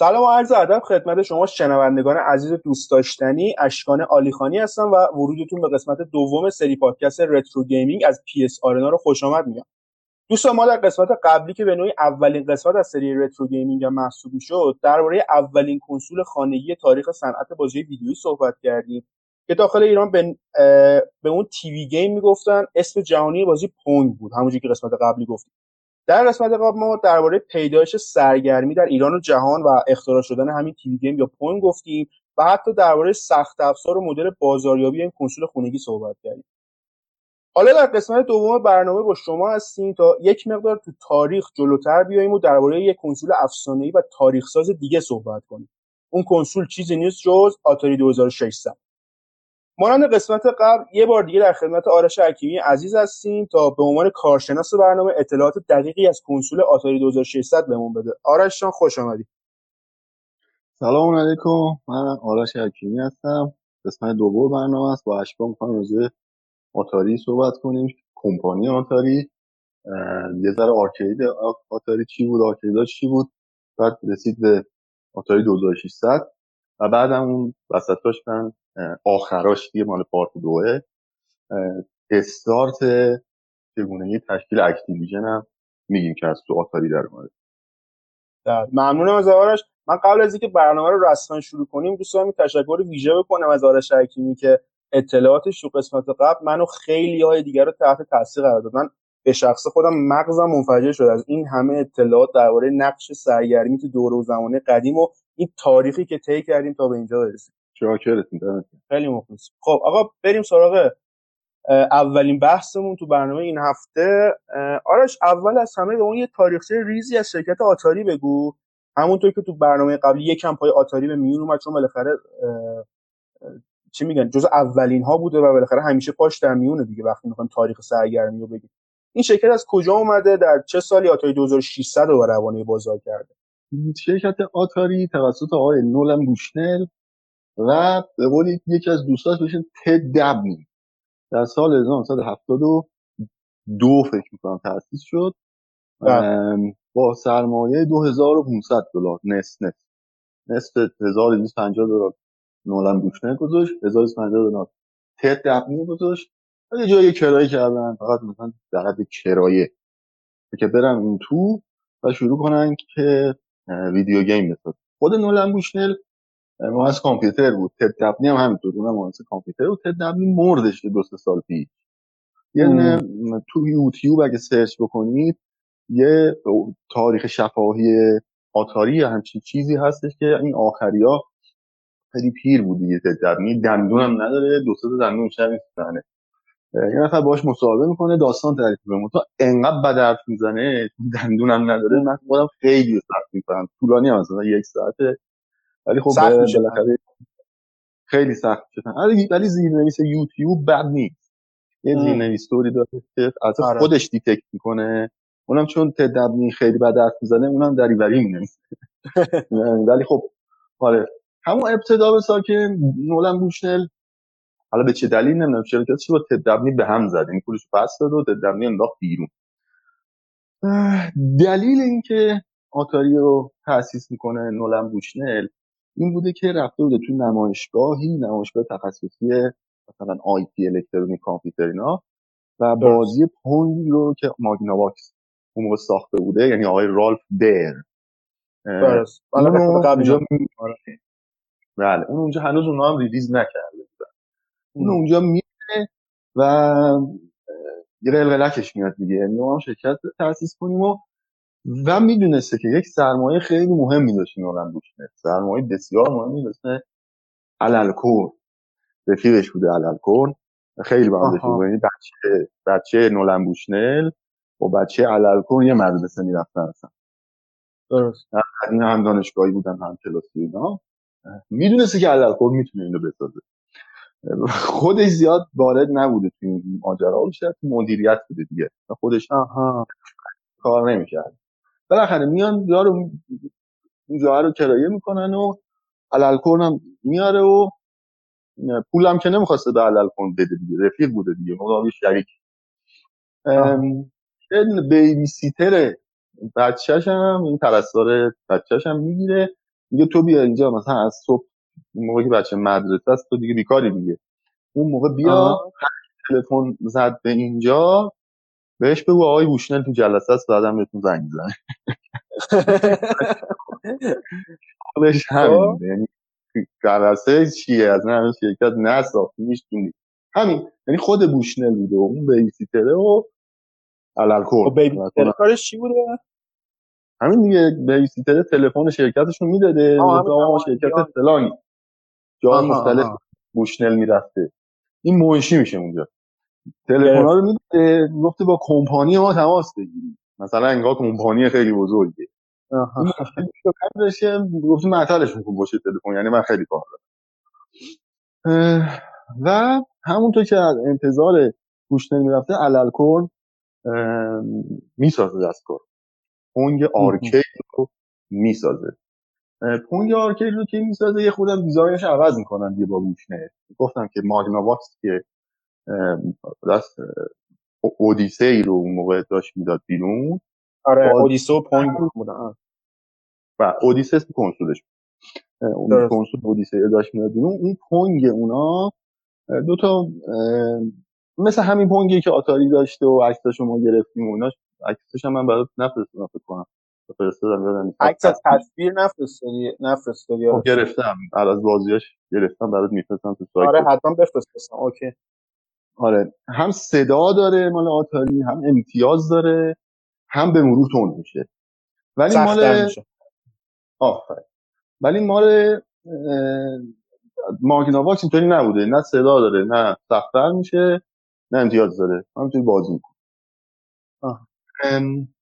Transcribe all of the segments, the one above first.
سلام و عرض ادب خدمت شما شنوندگان عزیز دوست داشتنی اشکان آلیخانی هستم و ورودتون به قسمت دوم سری پادکست Retro Gaming از PS Arena رو خوش آمد میگم. دوستان ما در قسمت قبلی که به نوعی اولین قسمت از سری Retro Gaming هم محسوب شد درباره اولین کنسول خانگی تاریخ صنعت بازی ویدیویی صحبت کردیم که داخل ایران به, به اون TV game می‌گفتن اسم جهانی بازی Pong بود. همونجوری که قسمت قبلی گفتیم. در قسمت قبل ما درباره پیدایش سرگرمی در ایران و جهان و اختراع شدن همین TV game یا Pong گفتیم و حتی درباره سخت افزار و مدل بازاریابی این کنسول خونگی صحبت کردیم. حالا در قسمت دوم برنامه با شما هستیم تا یک مقدار تو تاریخ جلوتر بیاییم و درباره یک کنسول افسانه‌ای و تاریخ ساز دیگه صحبت کنیم. اون کنسول چیزی نیست جز آتاری 2600 مانند قسمت قبل یه بار دیگه در خدمت آرش حکیمی عزیز هستیم تا به عنوان کارشناس برنامه اطلاعات دقیقی از کنسول آتاری 2600 بهمون بده. آرش جان خوش آمدی. سلام علیکم. من آرش حکیمی هستم. قسمت دوم برنامه است. با اشکان می‌خوایم راجع آتاری صحبت کنیم. کمپانی آتاری. یه ذره arcade آتاری چی بود؟ arcade ا چی بود؟ بعد رسید به آتاری 2600 و بعد اون وسطاش من آخراش دیگه مال part دوه استارت چگونگی تشکیل Activision هم میگیم که از تو آتاری در اومده. ممنونم از آرش. من قبل از اینکه برنامه رو رسما شروع کنیم دوست دارم تشکر ویژه بکنم از آرش حکیمی که اطلاعاتش تو قسمت قبل منو خیلی های دیگر رو تحت تاثیر قرار داد. من به شخص خودم مغزم منفجر شد از این همه اطلاعات درباره نقش سرگرمی تو دوره و زمانه قدیم و این تاریخی که طی کردیم تا به اینجا برسیم. شاکرتون خیلی مخلص خب آقا بریم سراغ اولین بحثمون تو برنامه این هفته. آرش اول از همه به اون یه تاریخچه ریزی از شرکت آتاری بگو. همونطور که تو برنامه قبلی یکم پای آتاری به میون اومد چون بالاخره چی میگن جز اولین ها بوده و بالاخره همیشه پاش در میونه دیگه وقتی می‌خوان تاریخ سرگرمی رو بگیم. این شرکت از کجا اومده؟ در چه سالی آتاری 2600 رو روانه بازار کرده؟ شرکت آتاری توسط آقای نولن بوشنل و به قول یکی از دوستاش بشین تد دبنی در سال 1972 فکر می‌کنم تأسیس شد. بله. با سرمایه 2500 دلار نصف نصف. نصف 1250 دلار نولن بوشنر گذاشت 1250 دلار تد دبنی گذاشت. یه جایی کرایه کردن فقط مثلا در کرایه. که برن اون تو و شروع کنن که video game بسازن خود نولن بوشنل مهندس کامپیوتر بود. تد دبنی هم همینطور اونم مهندس کامپیوتر بود. تد دبنی مردش دو سه سال پیش. یعنی تو یوتیوب اگه سرچ بکنید یه تاریخ شفاهی آتاری یا همچین چیزی هستش که این آخری ها خیلی پیر بود دیگه. تد دبنی دندون هم نداره. دو سه دندون شب می‌زنه یه نفر باش مصاحبه می‌کنه داستان تعریف می‌کنه. تو انقدر بد حرف می‌زنه دندون هم نداره. من خودم خیلی سخت می‌کنم طولانی هم مثلا یک ساعته. ولی خب بالاخره خیلی سخت شدن ولی زیرنویس یوتیوب بد نیست. یه زیرنویس توری داره که از آره. خودش detect می‌کنه. اونم چون تد دبنی خیلی بد حرف می‌زنه اونم دریوری می‌نویسه. ولی خب آره. همون ابتدا به ساکن نولن بوشنل حالا به چه دلیل نمی‌دونم شرکتش با تد دبنی به هم زد این پولش پس داد و تد دبنی انداخت بیرون. دلیل اینکه آتاری رو تأسیس می‌کنه نولن بوشنل این بوده که رفته بوده تو نمایشگاهی نمایشگاه تخصصی مثلا IT الکترونیک کامپیوتر اینا و بازی پونگ رو که ماگناواکس اون موقع ساخته بوده یعنی آقای رالف بیر اونجا بله اون اونجا هنوز اونها هم release نکرده. بودن اون اونجا میره و یه قلقلکش میاد دیگه. یعنی ما هم شرکت تاسیس کنیم و و می‌دونسته که یک سرمایه خیلی مهمی داشت نولن بوشنر سرمایه بسیار مهمی مثل علالکور. رفیقش بوده علالکور. خیلی بود یعنی بچه بچه نولن بوشنل و بچه علالکور یه مدرسه می‌رفتن اصلا. درست. این هم دانشگاهی بودن هم کلاسی اینا. می‌دونسته که علالکور می‌تونه اینو بسازه. خودش زیاد وارد نبوده تو این ماجرا. تو مدیریت بوده دیگه. خودش آها. کار نمی‌کرد. بالاخره میان جا رو جا رو کرایه می‌کنن و علالکورن هم میاره و پولم که نمی‌خواسته به علالکورن بده دیگه. رفیق بوده دیگه. مدام شریک. بیبی سیتر بچهش هم این پرستار بچهش هم می‌گیره. میگه تو بیا اینجا مثلا از صبح اون موقع که بچه مدرسه است تو دیگه بیکاری دیگه. اون موقع بیا تلفن زد به اینجا بهش بگو آقای بوشنل تو جلسه است بعدم بهتون زنگ بزنه. خودش همین خب. یعنی جلسه چیه؟ از نه همین شرکت نساختیش همین یعنی خود بوشنل بوده و اون بیسیتره و علل خب بیبی کارش چی بوده؟ همین دیگه بیسیتر تلفن شرکتشون می‌داده آقا. شرکت. فلانی. آها، مختلف. بوشنل می‌رفته. این منشی میشه اونجا. تلفن ها رو میده گفته با کمپانی ما تماس بگیرید مثلا انگار کمپانی خیلی بزرگه. بشه گفته معطلش میکن باشه تلفن یعنی من خیلی کار و همونطور که از انتظار بوشنل می‌رفته علالکورن می‌سازه دستگاه پونگ آرکید رو می‌سازه. پونگ آرکید رو که می‌سازه یه خودم دیزاینش عوض می‌کنن یه با بوشنل گفتم که ماگنا واکس که دست اه، اودیسی رو اون موقع داشت می‌داد بیرون. آره باز- اودیسو پونگ بودن. و اودیسه اسم کنسولش. اون. کنسول اودیسه داشت می‌داد بیرون. اون پونگ اونا اه، دو تا اه، مثل همین پونگی که آتاری داشته و عکساشو ما گرفتیم و ایناش عکسش هم من برات نفرستادم فکر کنم. فرستادم یادم نیست. عکس از تصویر نفرستادی نفرستادی خب آره. گرفتم. بعد از بازیاش گرفتم برات میفرستم تو سایت. آره حتما بفرست بسم. اوکی. آره. هم صدا داره مال آتاری هم امتیاز داره هم به مرور تون میشه. ولی مال آفرین. ولی مال ماکینا واکس اینطوری نبوده. نه صدا داره نه سختتر میشه نه امتیاز داره. همینطوری بازی می‌کنه.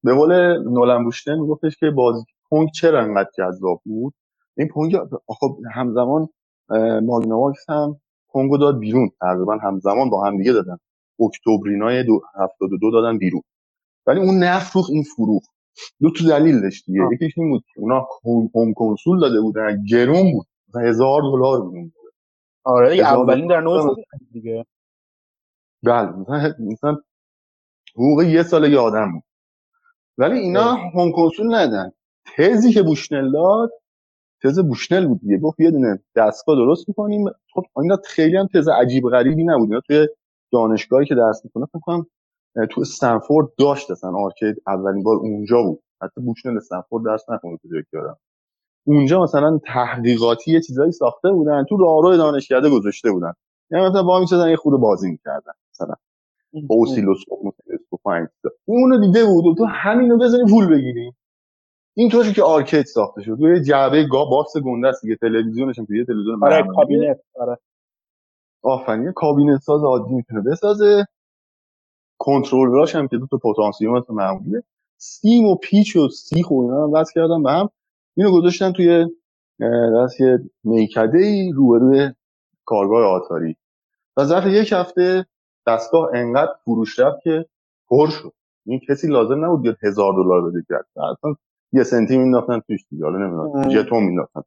به قول نولن بوشتن میگفتش که بازی پونگ چرا انقدر جذاب بود؟ این پونگ خب همزمان ماگنا واکس هم پونگو داد بیرون. تقریبا همزمان با هم دیگه دادن. اکتبرینای دو 72 دادن بیرون. ولی اون نفروخ این فروخ دو تا دلیل داشت دیگه. یکیش این بود که اونا هوم کنسول داده بودن. گرون بود. مثلا هزار دلار بود. آره اولین در نوع دیگه. بله مثلا مثلا حقوق یه سال یه آدم بود. ولی اینا. هوم کنسول ندن تزی که بوشنل داد تز بوشنل بود دیگه. گفت یه دونه دستگاه درست می‌کنیم. خب اینا خیلی هم تز عجیب غریبی نبود. اینا توی دانشگاهی که درس می‌کنه فکر کنم تو استنفورد داشت اصلا. آرکید اولین بار اونجا بود. حتی بوشنل استنفورد درس نخونده تو یادم. اونجا مثلا تحقیقاتی یه چیزایی ساخته بودن تو راهرو دانشکده گذاشته بودن. یعنی مثلا با می‌شدن یه خورده بازی می‌کردن مثلا. اوسیلوسکوپ چیزا. اونو دیده بود. و تو همینو بزنی پول بگیری. این طوری که آرکید ساخته شد. روی جعبه گا باکس گنده است دیگه. تلویزیونش هم توی یه تلویزیون آره. کابینت. آره. آفرین. کابینت ساز عادی می‌تونه بسازه. کنترلراش هم که دو تا پتانسیوم مثل معمولیه. سیم و پیچ و سیخ و اینا رو وصل کردن به هم. اینو گذاشتن توی دست یه میکده ای روبروی کارگاه آتاری. و ظرف یک هفته دستگاه انقدر فروش رفت که پر شد. این کسی لازم نبود بیاد هزار دلار بده کرد اصلا یه سنتی مینداختن توش دیگه. حالا نمی‌دونم ام. ژتون مینداختن.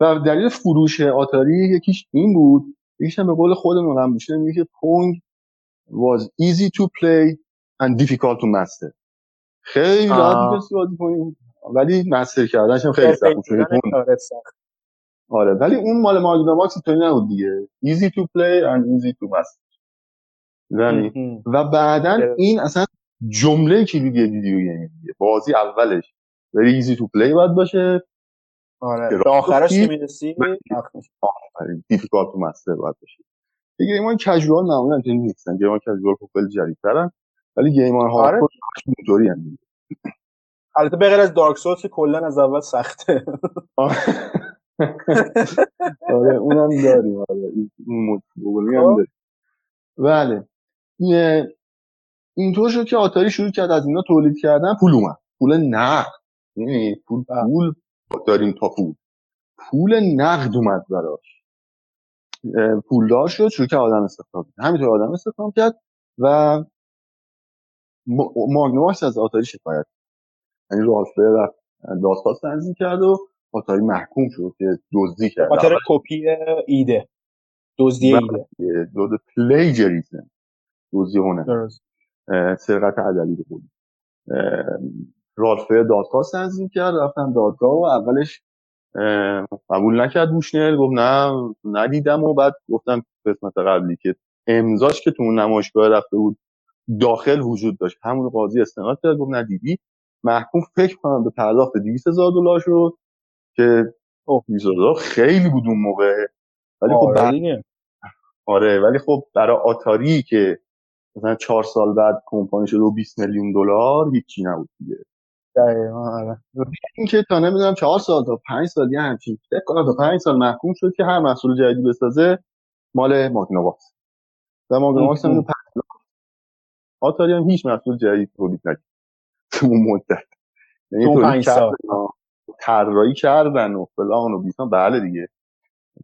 و دلیل فروش آتاری یکیش این بود. یکیش هم به قول خود نولن میشه میگه که پونگ was easy to play and difficult to master. خیلی راحت. می‌تونستی بازی کنی. ولی مستر کردنش هم خیلی سخت بود آره ولی اون مال ماگنا ماکس اینطوری نبود دیگه. Easy to play and easy to master. یعنی ام. و بعدا. این اصلا جمله کلیدی ویدیو گیم دیگه. بازی اولش. Very easy to play باید باشه. آره. به آخرش که می‌رسی؟ آره، difficult to master باید باشه. game های casual معمولا اینطوری نیستن. game های casual خب خیلی جدیدترن. ولی game های آره. hardcore اینطوری هم دیگه. البته به غیر از دارک سولز که کلا از اول سخته. آره. اونم داریم. آره. این- هم خب. داریم. بله. اینطور شد که آتاری شروع کرد از اینا تولید کردن پول اومد. پول نقد. یعنی پول بله. پول داریم تا پول. پول نقد اومد براش. پولدار شد شروع کرد آدم استخدام کرد. همینطور آدم استخدام کرد و م- ماگنوماکس از آتاری شکایت. یعنی رالفه رفت دادخواست تنظیم کرد و آتاری محکوم شد که دزدی کرد. خاطر کپی ایده. دزدی بله. ایده. دود پلیجریزم دزدی هنر درست سرقت عدلی رو بود. رالفه دادخواست تنظیم کرد رفتن دادگاه و اولش قبول نکرد بوشنر گفت نه ندیدم و بعد گفتم قسمت قبلی که امضاش که تو اون نمایشگاه رفته بود داخل وجود داشت. همون قاضی استناد کرد گفت ندیدی محکوم فکر کنم به پرداخت 200 هزار دلار شد که اوه. 200 دلار خیلی بود اون موقع. ولی خب آره, آره ولی خب برای آتاری که مثلا چهار سال بعد کمپانی شده و 20 میلیون دلار هیچی نبود دیگه. دقیقا آره. این که تا نمی‌دونم چهار سال تا پنج سال یه همچین فکر کنم تا پنج سال محکوم شد که هر محصول جدیدی بسازه مال ماگناواکس و ماگناواکس هم آتاری هم هیچ محصول جدید تولید نکرد. تو اون مدت. یعنی تو پنج سال. طراحی کردن و فلان و بیسان. بله دیگه.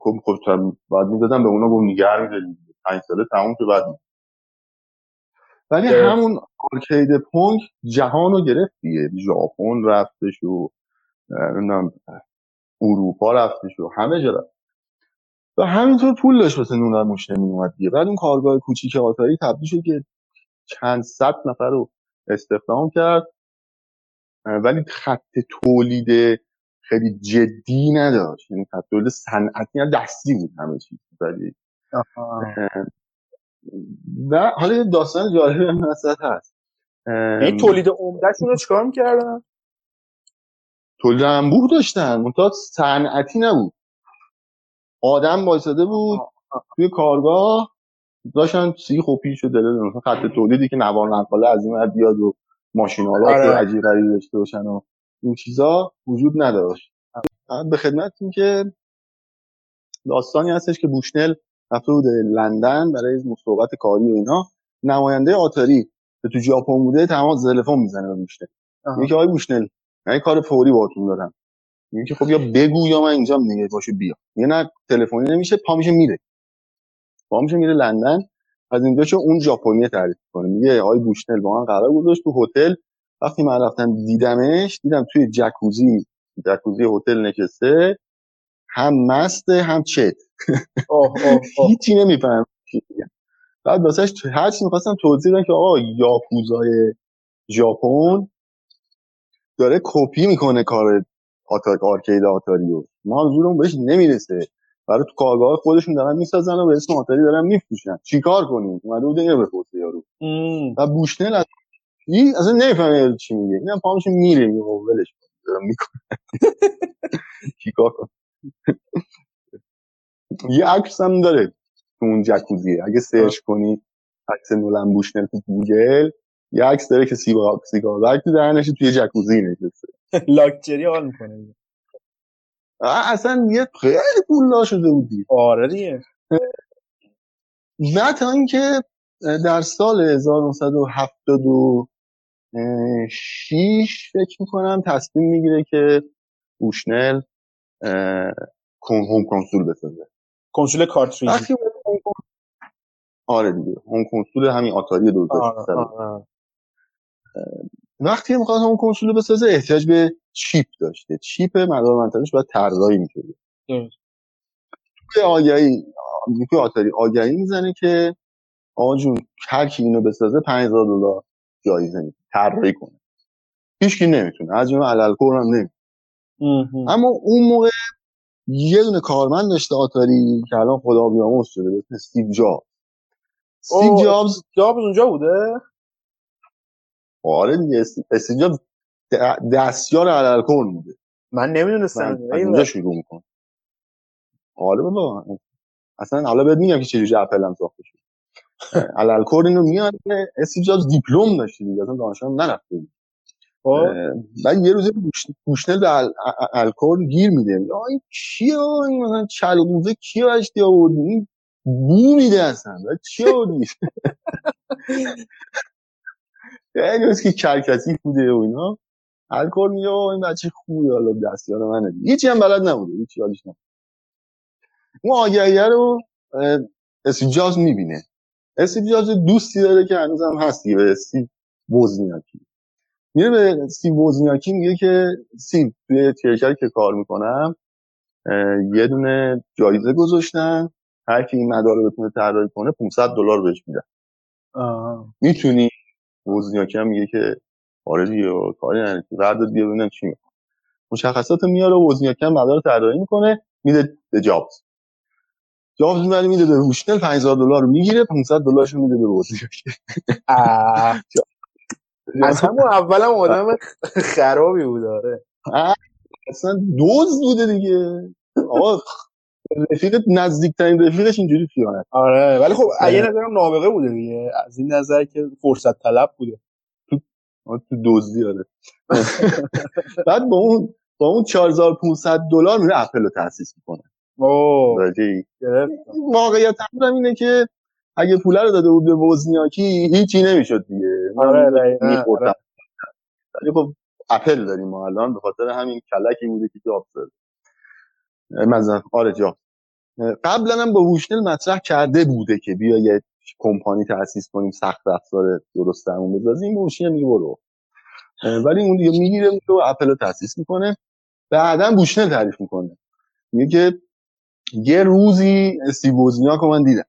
خب خب بعد می‌دادن به اونا گفت نگر می‌دادیم پنج ساله تموم که بعد ولی همون آرکید پونک جهان رو گرفت دیگه. ژاپن رفتش و نمی‌دونم اروپا رفتش و همه جا رفت. و همینطور پول داشت واسه نونر موش نمی دیگه. بعد اون کارگاه کوچیک آتاری تبدیل شد که چند صد نفر رو استخدام کرد. ولی خط تولید خیلی جدی نداشت. یعنی خط تولید صنعتی دستی بود همه چیز. ولی و حالا داستان جالب هم هست. این یعنی تولید عمدهشون رو چیکار می‌کردن؟ تولید انبوه داشتن. منتها صنعتی نبود. آدم وایساده بود توی کارگاه داشتن سیخ و پیش و دلیل مثلا خط تولیدی که نوار نقاله از این بیاد و ماشینالات آره. عجیب غریبی داشته باشن و این چیزا وجود نداشت. به خدمت این که داستانی هستش که بوشنل رفته بود لندن برای مصوبت کاری و اینا نماینده آتاری که تو ژاپن بوده تمام تلفن می‌زنه به بوشنل میگه آقای بوشنل من کار فوری باهاتون دارم. میگه که خب یا بگو یا من اینجام دیگه باشه بیا. یه نه تلفنی نمیشه پا میشه میره. پا میشه میره لندن. از اینجا چه اون ژاپنی تعریف کنه میگه آقای بوشنل با من قرار گذاشت تو هتل. وقتی من رفتم دیدمش دیدم توی جکوزی جکوزی هتل نشسته. هم مسته هم چت. هیچی نمیفهم بعد واسهش هر چی می‌خواستم توضیح بدم که آقا یاکوزای ژاپن داره کپی می‌کنه کار آتاک آرکید آتاریو. ما زورمون بهش نمی‌رسه. برای تو کارگاه خودشون دارن می‌سازن و به اسم آتاری دارن میفروشن. چیکار کنیم؟ اومده بود اینو بپرسه یارو. و بوشنل از این اصلا نمی‌فهمه چی میگه. اینم پامش میره میگه ولش دارم می‌کنه چیکار کنم یه عکس هم داره تو اون جکوزیه اگه سرچ کنی عکس نولن بوشنل تو گوگل یه عکس داره که سیگار سیگار تو دهنش توی جکوزی نشسته. لاکچری حال می‌کنه. اصلا یه خیلی پول شده بودی. آره دیگه. نه تا اینکه در سال 1976 فکر می‌کنم تصمیم می‌گیره که بوشنل home console بسازه. کنسول کارتریج آره دیگه. home console همین آتاری دو وقتی می‌خواد home console بسازه احتیاج به chip داشته. chip مدار منطقش باید طراحی می‌شده توی آگهی توی آتاری آگهی می‌زنه که آقا جون هر کی اینو بسازه 5000 دلار جایزه میده. طراحی کنه. هیچ کی نمی‌تونه. از جمله ال هم نمی‌تونه. اما اون موقع یه دونه کارمند داشته آتاری که الان خدا بیامرز شده به استیو جابز. استیو جابز جابز اونجا بوده؟ آره دیگه استیو جابز دستیار ال بوده. من نمی‌دونستم اونجا شروع می‌کنه آره بابا اصلا حالا بهت میگم که چجوری اپل هم ساخته شد ال اینو میاد استیو جابز دیپلم داشته دیگه اصلا دانشگاه نرفته بود. بعد یه روزه گوشنل به الکورن گیر میده این چیه این مثلا چلقوزه کیه بشتی آوردی؟ این بو میده اصلا. چی آوردی؟ یعنی از که کرکسی بوده و اینا. الکورن میگه این بچه خوبی حالا دستیار منه هیچی هم بلد نبوده هیچی حالش نبوده اون آگهیه رو اسیب جاز می‌بینه. اسیب جاز دوستی داره که هنوز هم هستی به اسیب وزنیاکی میره به استیو وزنیاکی میگه که استیو توی شرکتی که کار می‌کنم یه دونه جایزه گذاشتن هر کی این مدار بتونه طراحی کنه 500 دلار بهش میدن. می‌تونی؟ وزنیاکی هم میگه که آره دیگه کاری نداری بردار بیا ببینم چی می‌کنه مشخصات میاره و وزنیاکم مدار طراحی می‌کنه میده به جابز جابز می‌بره میده به بوشنل 5000 دلار رو می‌گیره 500 دلارش رو میده به وزنیاک اه. از همون اولم آدم خرابی بود آره. اصلا دوز بوده دیگه. آقا رفیق نزدیکترین رفیقش اینجوری خیانت. آره ولی خب یه نظرم نابغه بوده دیگه. از این نظر که فرصت طلب بوده. تو دزدی آره. بعد با اون با اون 4500 دلار میره اپل رو تاسیس می‌کنه. اوه. واقعیت هم اینه که اگه پول رو داده بود به وزنیاکی هیچی نمی‌شد دیگه. آره،. آره. ولی خب اپل داریم ما الان به خاطر همین کلکی بوده که جابز داده مثلا آره جابز. قبلا هم با بوشنل مطرح کرده بوده که بیا یه کمپانی تأسیس کنیم سخت افزار درست درمون بسازیم بوشنل میگه برو. ولی اون دیگه می‌گیره و اپل رو تأسیس می‌کنه. بعدا بوشنل تعریف می‌کنه. میگه که یه روزی استیو وزنیاک من دیدم.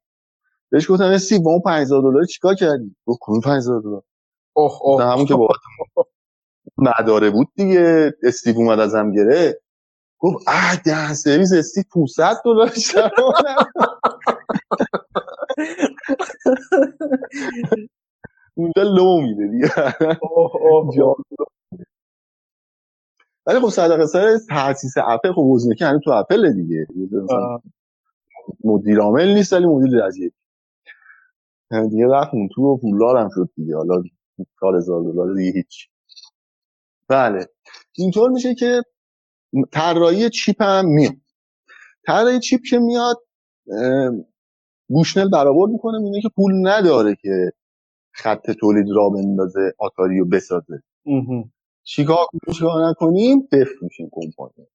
بهش گفتم استیو با اون 5000 دلار چیکار کردی؟ گفت کدوم 5000 دلار. اوه اوه. همون که بابت مداره بود دیگه استیو اومد ازم گرفت. گفت اه دهن سرویس استیو 500 دلار اونجا لو میده دیگه. ولی خب صدقه سر تاسیس اپل خب وزنیاکی هنوز تو اپل دیگه. آه. مدیر عامل نیست ولی مدیر رضیه دیگه رفت اون تو و پولدار هم شد دیگه. حالا 4000 دلار دیگه هیچ. بله. اینطور میشه که طراحی چیپ هم میاد. طراحی چیپ که میاد گوشنل برآورد می‌کنه میگه که پول نداره که خط تولید را بندازه آتاری رو بسازه. چیکار کنیم چیکار نکنیم؟ بفروشیم کمپانی.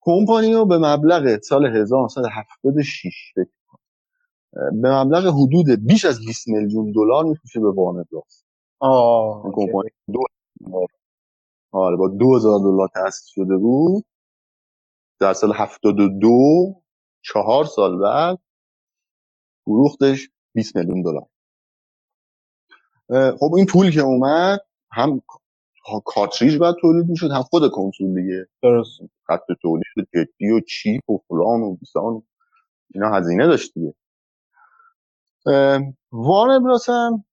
کمپانی رو به مبلغ سال 1976 فکر کنم، اه، به مبلغ حدود بیش از 20 میلیون دلار میفروشه به وارنر براس آه. کمپانی دو آره با 2000 دلار تأسیس شده بود. در سال 72 چهار سال بعد فروختش 20 میلیون دلار. خب این پول که اومد هم کا- کارتریج باید تولید می‌شد هم خود کنسول دیگه. درست. خط تولید جدی و chip و فلان و بیسار اینا هزینه داشت دیگه. اه، Warner Bros هم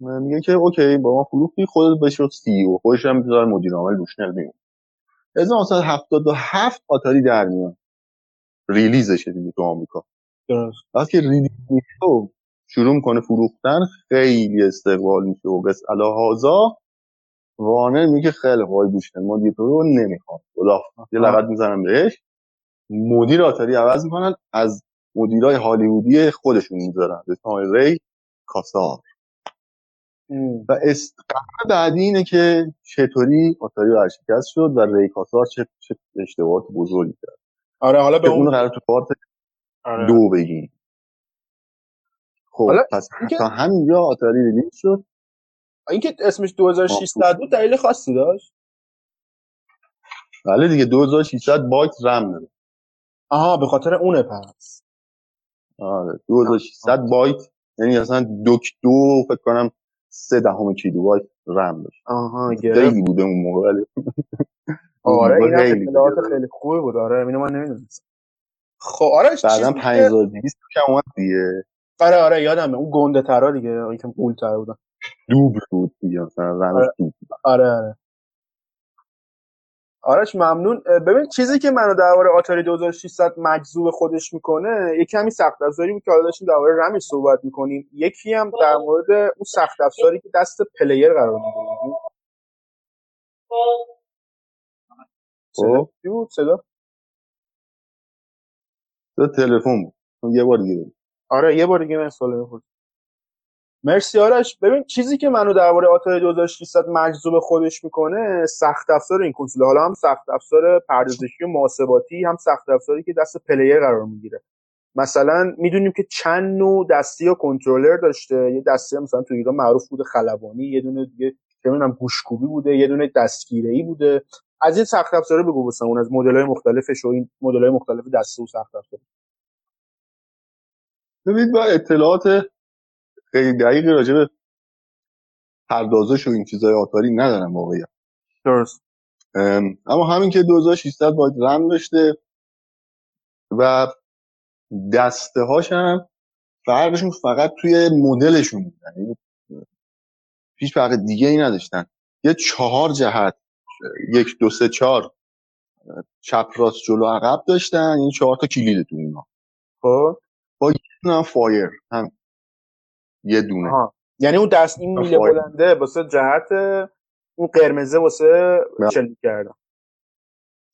میگه که okay با ما فروختی خودت بشو CEO. خودش هم بذار مدیر عامل بوشنل می‌مونه 1977 آتاری در میاد. release شه دیگه تو آمریکا. درست. وقتی که ریلیز میشه شروع می‌کنه فروختن خیلی استقبال میشه و بس هازا وارنر میگه خیلی گوش کن ما دیگه تو رو نمی‌خوام. خدا یه لغت می‌زنم بهش. مدیر آتاری عوض می‌کنن. از مدیرای هالیوودی خودشون می‌ذارن. به اسم ری کاسار ام. و استقبال بعدی اینه که چطوری آتاری ورشکست شد و ری کاسار چه, چه اشتباهات بزرگی کرد. آره حالا به اون قرار تو part آره. دو بگیم. خب حالا پس اینکه- تا همینجا آتاری release شد. اینکه اسمش 2600 بود دلیل خاصی داشت؟ بله دیگه 2600 بایت رم داره. آها به خاطر اونه پس. 2600 بایت. یعنی اصلا دو فکر کنم سه دهم کیلوبایت رم داشت. آها گرفت. خیلی بوده اون موقع ولی آره این اطلاعات. خیلی خوبی بود. آره اینو من نمی‌دونستم. خب چیزی که 5200 کم اومد دیگه. آره آره یادمه. اون گنده ترا دیگه اون که قول تر بودن. دوبل بود دیگه مثلا رمش آره. آره آره. آرش ممنون. ببین چیزی که منو درباره آتاری 2600 مجذوب خودش می‌کنه یه کمی سخت افزاری بود که حالا داشتیم درباره رمش صحبت می‌کنیم. یکی هم در مورد اون سخت افزاری که دست پلیر قرار می‌گیره صدا خب چی بود؟ صدا؟ تو تلفن بود. یه بار دیگه. آره یه بار دیگه من سوال بپرس مرسی آرش. ببین چیزی که منو درباره آتاری 2600 مجذوب خودش می‌کنه سخت افزار این کنسول حالا هم سخت افزار پردازشی و محاسباتی هم سخت افزاری که دست پلیر قرار می‌گیره. مثلا می‌دونیم که چند نوع دستی یا کنترلر داشته. یه دستی مثلا تو ایران معروف بوده خلبانی. یه دونه دیگه چه گوشکوبی بوده. یه دونه دستگیره ای بوده. از این سخت افزاره بگو واسه اون از مدل های مختلفش و این مدل های مختلف دسته و سخت افزار. ببینید با اطلاعات خیلی دقیقی راجع به پردازش و این چیزای آتاری ندارم واقعا درست. اما همین که 2600 باید رم داشته و دسته هاش هم فرقشون فقط توی مدلشون بود. یعنی هیچ فرق دیگه ای نداشتن. یه چهار جهت یک دو سه چهار چپ راست جلو عقب داشتن. این چهار تا کلید تو اونا خب. با یه فایر. هم یه دونه. آها. یعنی اون دست این میله بلنده واسه جهت اون قرمزه واسه شلیک کردن.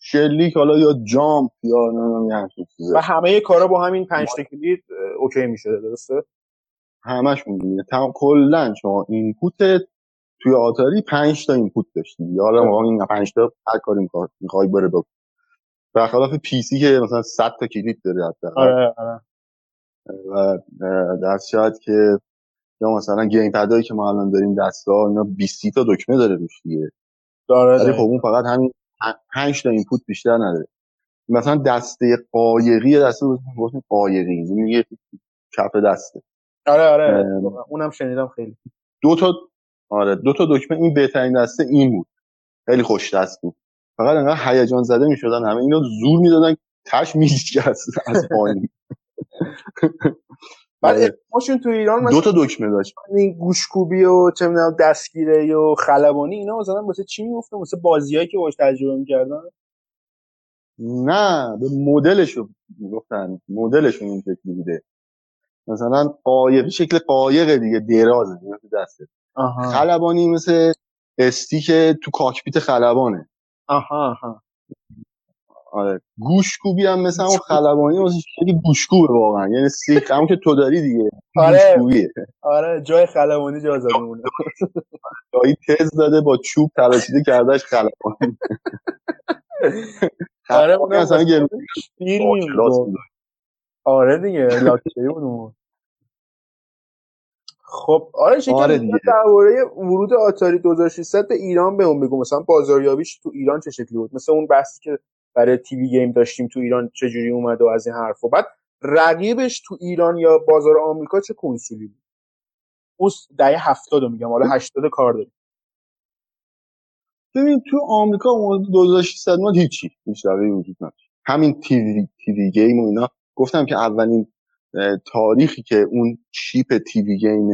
شلیک حالا یا جامپ یا نمی‌دونم و همه کارا با همین پنج تا کلید okay میشه درسته؟ همش می‌دونه تمام کلا شما input توی آتاری 5 تا input داشتی. حالا ما این 5 تا هر کاری می‌خوای برو بکن برخلاف PC که مثلا 100 تا کلید داره حتی آره آره. و دست شاید که یا مثلا gamepad ایی که ما الان داریم دستا اینا 20 تا دکمه داره روش دیگه. داره. ولی خب اون فقط همین 5 تا اینپوت بیشتر نداره. مثلا دسته قایقی دسته بود قایقی یه کف دسته. آره آره. اونم شنیدم خیلی. دو تا آره دو تا دکمه این بهترین دسته این بود. خیلی خوش دست بود. فقط انقدر هیجان زده می‌شدن همه اینا زور می‌دادن تش میشکست از پایین. بعد ماشون تو ایران دو تا دکمه داشت. این گوشکوبی و چه می‌دونم دستگیره و خلبانی اینا مثلا واسه چی می‌گفتن واسه بازیایی که باش تجربه می‌کردن؟ نه به مدلشو گفتن مدلشون این شکلی بوده. مثلا قایق شکل قایق دیگه درازه تو دسته خلبانی مثل استیک تو کاکپیت خلبانه. آها آها. آره. گوشکوبی هم مثل اون خلبانی واسه خیلی گوشکوبه واقعا. یعنی سیخ. هم که تو داری دیگه. آره. گوشکوبیه. آره. جای خلبانی جا زده مونه جایی تز داده با چوب تراشیده کردهش خلبانی. آره اون مثلا فیلمی آره دیگه لاکچری بود. خب آره شکل آره درباره ورود آتاری 2600 به ایران به اون بگو. مثلا بازاریابیش تو ایران چه شکلی بود؟ مثل اون بحثی که برای تیوی گیم داشتیم تو ایران چه جوری اومد و از این حرف و بعد رقیبش تو ایران یا بازار آمریکا چه کنسولی بود؟ اون دهه 70 میگم حالا 80 کار داریم. ببین تو آمریکا اون 2600 ما هیچی هیچ وجود نداشت. همین TV TV game و اینا. گفتم که اولین تاریخی که اون chip TV game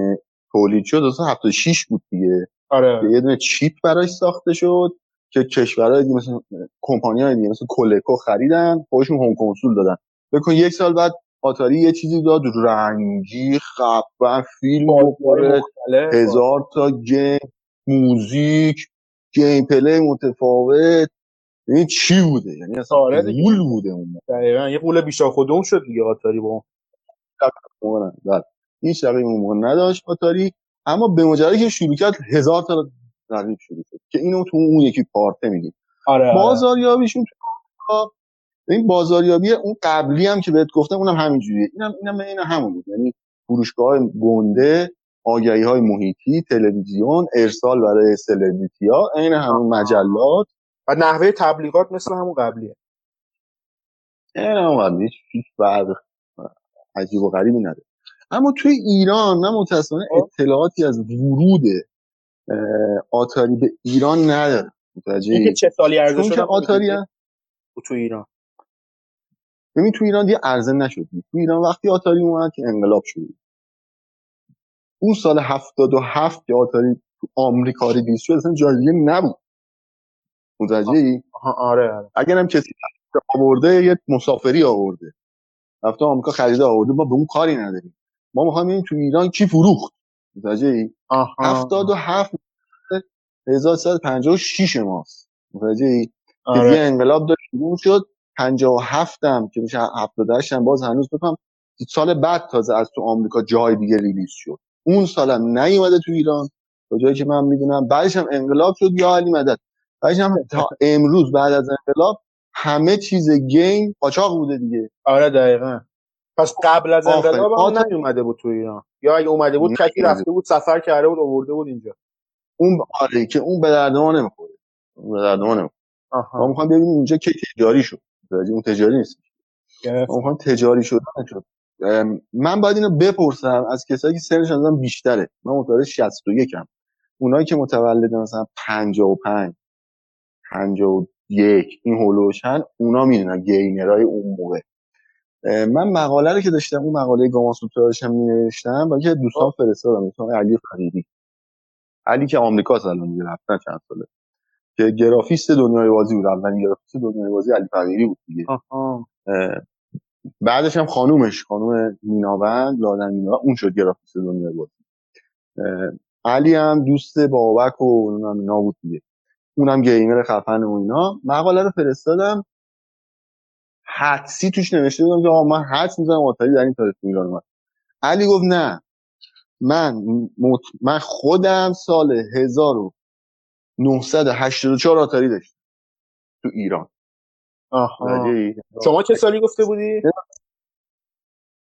تولید شد 76 بود دیگه. آره. یه دونه chip براش ساخته شد. که کشورهای دیگه مثل کمپانی های دیگه مثل Coleco خریدن خودشون home console دادن. بکن یک سال بعد آتاری یه چیزی داد رنگی خفن فیلم هزار تا game music gameplay متفاوت. این چی بوده؟ یعنی اصلا آره بوده اون دقیقا. یه غول بی شاخ و دم شد دیگه آتاری با. بله. هیچ رقیب اون موقع نداشت آتاری اما به مجردی که شروع کرد هزار تا رقیب شروع شد. که اینو تو اون یکی part ه میگیم آره, آره. بازاریابیشون این بازاریابی اون قبلی هم که بهت گفتم اونم همینجوریه اینم اینم این همون بود. یعنی فروشگاه گنده آگهی های محیطی تلویزیون ارسال برای سلبریتی ها عین همون مجلات. و نحوه تبلیغات مثل همون قبلیه. این همون هیچ فرق عجیب و غریبی نداره. اما توی ایران من متاسفانه خب. اطلاعاتی از ورود آتاری به ایران ندارم متوجه چه سالی عرضه شده آتاری تو ایران. ببین تو ایران دیگه عرضه نشد. تو ایران وقتی آتاری اومد که انقلاب شد. اون سال 77 که آتاری تو آمریکا ریلیز شد اصلا جای دیگه نبود. متوجه آره آره. اگرم کسی آورده یه مسافری آورده. رفته آمریکا خریده آورده ما به اون کاری نداریم. ما می‌خوایم این تو ایران کی فروخت. متوجه ای 77 1356 ماست. متوجه ای آره. که انقلاب داشت شروع شد. 57 هم که میشه 78 هم باز هنوز بکنم سال بعد تازه از تو آمریکا جای دیگه ریلیز شد. اون سالم نیومده تو ایران. تا جایی که من می‌دونم بعدش هم انقلاب شد یا علی مدد. بعدش هم تا امروز بعد از انقلاب همه چیز گیم قاچاق بوده دیگه. آره دقیقا. پس قبل از انقلاب هم نیومده بود تو ایران. یا اگه اومده بود کسی رفته بود. سفر کرده بود آورده بود اینجا. اون آره که اون به درد ما نمی‌خوره. به درد ما نمی‌خوره. ما می‌خوام ببینیم اینجا که تجاری شد. اون تجاری نیست. ما می‌خوام تجاری شد. شد من باید اینو بپرسم از کسایی که سنش ازم بیشتره. من متولد 61 ام. اونایی که متولد مثلا 55 51 این هولوشن اونا می‌دونن گیمرای اون موقع. من مقاله رو که داشتم اون مقاله گاما سوترا داشتم مینوشتم با که دوستان فرستادم دوستان علی فریدی. علی که آمریکا الان دیگه رفتن چند ساله. که گرافیست دنیای بازی بود اولین گرافیست دنیای بازی علی فقیری بود دیگه. بعدش هم خانومش خانوم میناوند لادن مینا اون شد گرافیست دنیای بازی. علی هم دوست بابک و اینا بود دیگه. اونم گیمر خفن و اینا. مقاله رو فرستادم. حدسی توش نوشته بودم که آقا من حدس می‌زنم آتاری در این تاریخ ایران اومد علی گفت نه. من مط... من خودم سال 1984 آتاری داشتم تو ایران. آها. شما چه سالی گفته بودی؟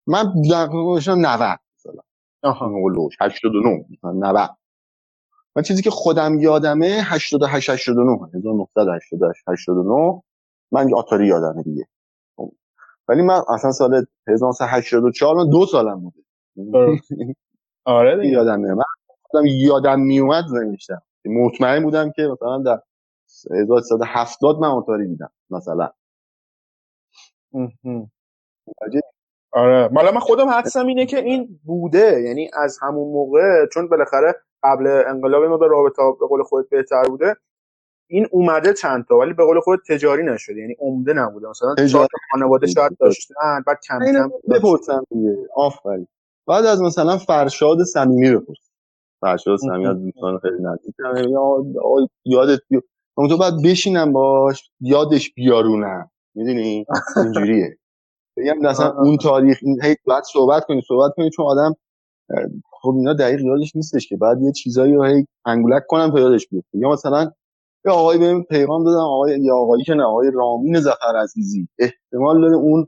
من دقیقا 90 سالا آها. 89 90 من چیزی که خودم یادمه 88 89 1988 89 من آتاری یادمه دیگه. ولی من اصلا سال 1984 من دو سالم بوده. آره دیگه. یادم میاد من یادم میومد نمیشتم مطمئن بودم که مثلا در 1370 من آتاری دیدم مثلا. آره. مالا من خودم حدسم اینه که این بوده. یعنی از همون موقع چون بالاخره قبل انقلاب ما به رابطه به قول خودت بهتر بوده این اومده چند تا ولی به قول خود تجاری نشده یعنی عمده نبوده. مثلا تا خانواده شاید داشتن بعد کم کم بپرسم دیگه. آفرین. بعد از مثلا فرشاد صمیمی بپرس. فرشاد صمیمی از دوستان خیلی نزدیک. یادت بیاد اون تو بعد بشینم باش. یادش بیارونم. می‌دونی؟ اینجوریه. بگم مثلا اون تاریخ این هی بعد صحبت کنی صحبت کنی چون آدم خب اینا دقیق یادش نیستش که. بعد یه چیزایی رو هی انگولک کنم تا یادش بیفته. یا مثلا یه آقای بهم پیغام دادن آقای یا آقایی که نه آقای رامین زفر عزیزی. احتمال داره اون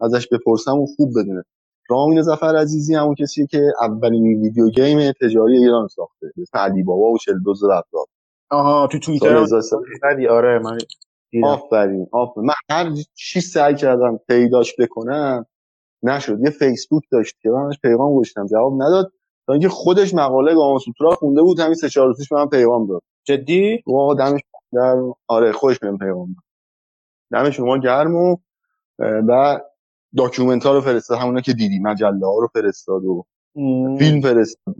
ازش بپرسم و خوب بدونه. رامین زفر عزیزی همون کسی که اولین ویدیو گیم تجاری ایران ساخته. مثل علی بابا و 42 رفتار. آها تو توییتر آره من آفرین آفرین. من هر چی سعی کردم پیداش بکنم نشد. یه فیسبوک داشت که من پیغام گذاشتم جواب نداد. تا اینکه خودش مقاله گاما سوترا خونده بود همین سه چهار روزش من پیغام داد. جدی؟ واقعا دمش گرم. آره خودش بهم پیغام داد. دم شما گرم و و document ها رو فرستاد همونا که دیدی مجله ها رو فرستاد و فیلم فرستاد.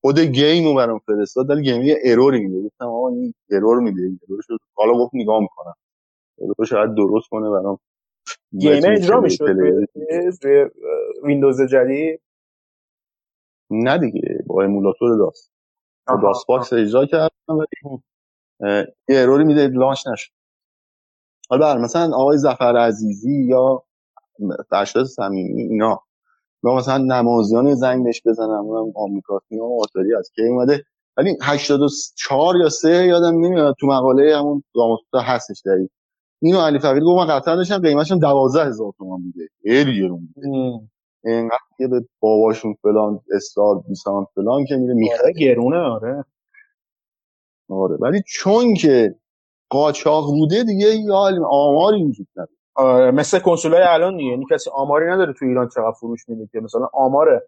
خود game رو برام فرستاد ولی game یه error ی میده. گفتم آقا این error میده. error شد. حالا گفت نگاه می‌کنم. error شاید درست کنه برام. game اجرا می‌شد روی ویندوز جدید؟ نه دیگه با emulator DOS ست. با داست باکس اجرا کردم ولی یه اروری میده لانچ نشد. حالا مثلا آقای زفر عزیزی یا فرشاد صمیمی اینا. یا مثلا نمازیان زنگ بهش بزنم اونم آمریکاسی و آتاری از کی اومده. ولی 84 یا 3 یادم نمیاد تو مقاله همون راموستا هستش دارید اینو علی فقیر گفت من قطعا داشتم قیمتش هم 12000 تومان بوده خیلی گرون بوده اینقدر که به باباشون فلان استار بیسان فلان که میره می‌خره. گرونه آره. آره ولی چون که قاچاق بوده دیگه یا آماری وجود نداره آره مثل کنسولای الان دیگه. یعنی کسی آماری نداره تو ایران چقدر فروش میده که مثلا آمار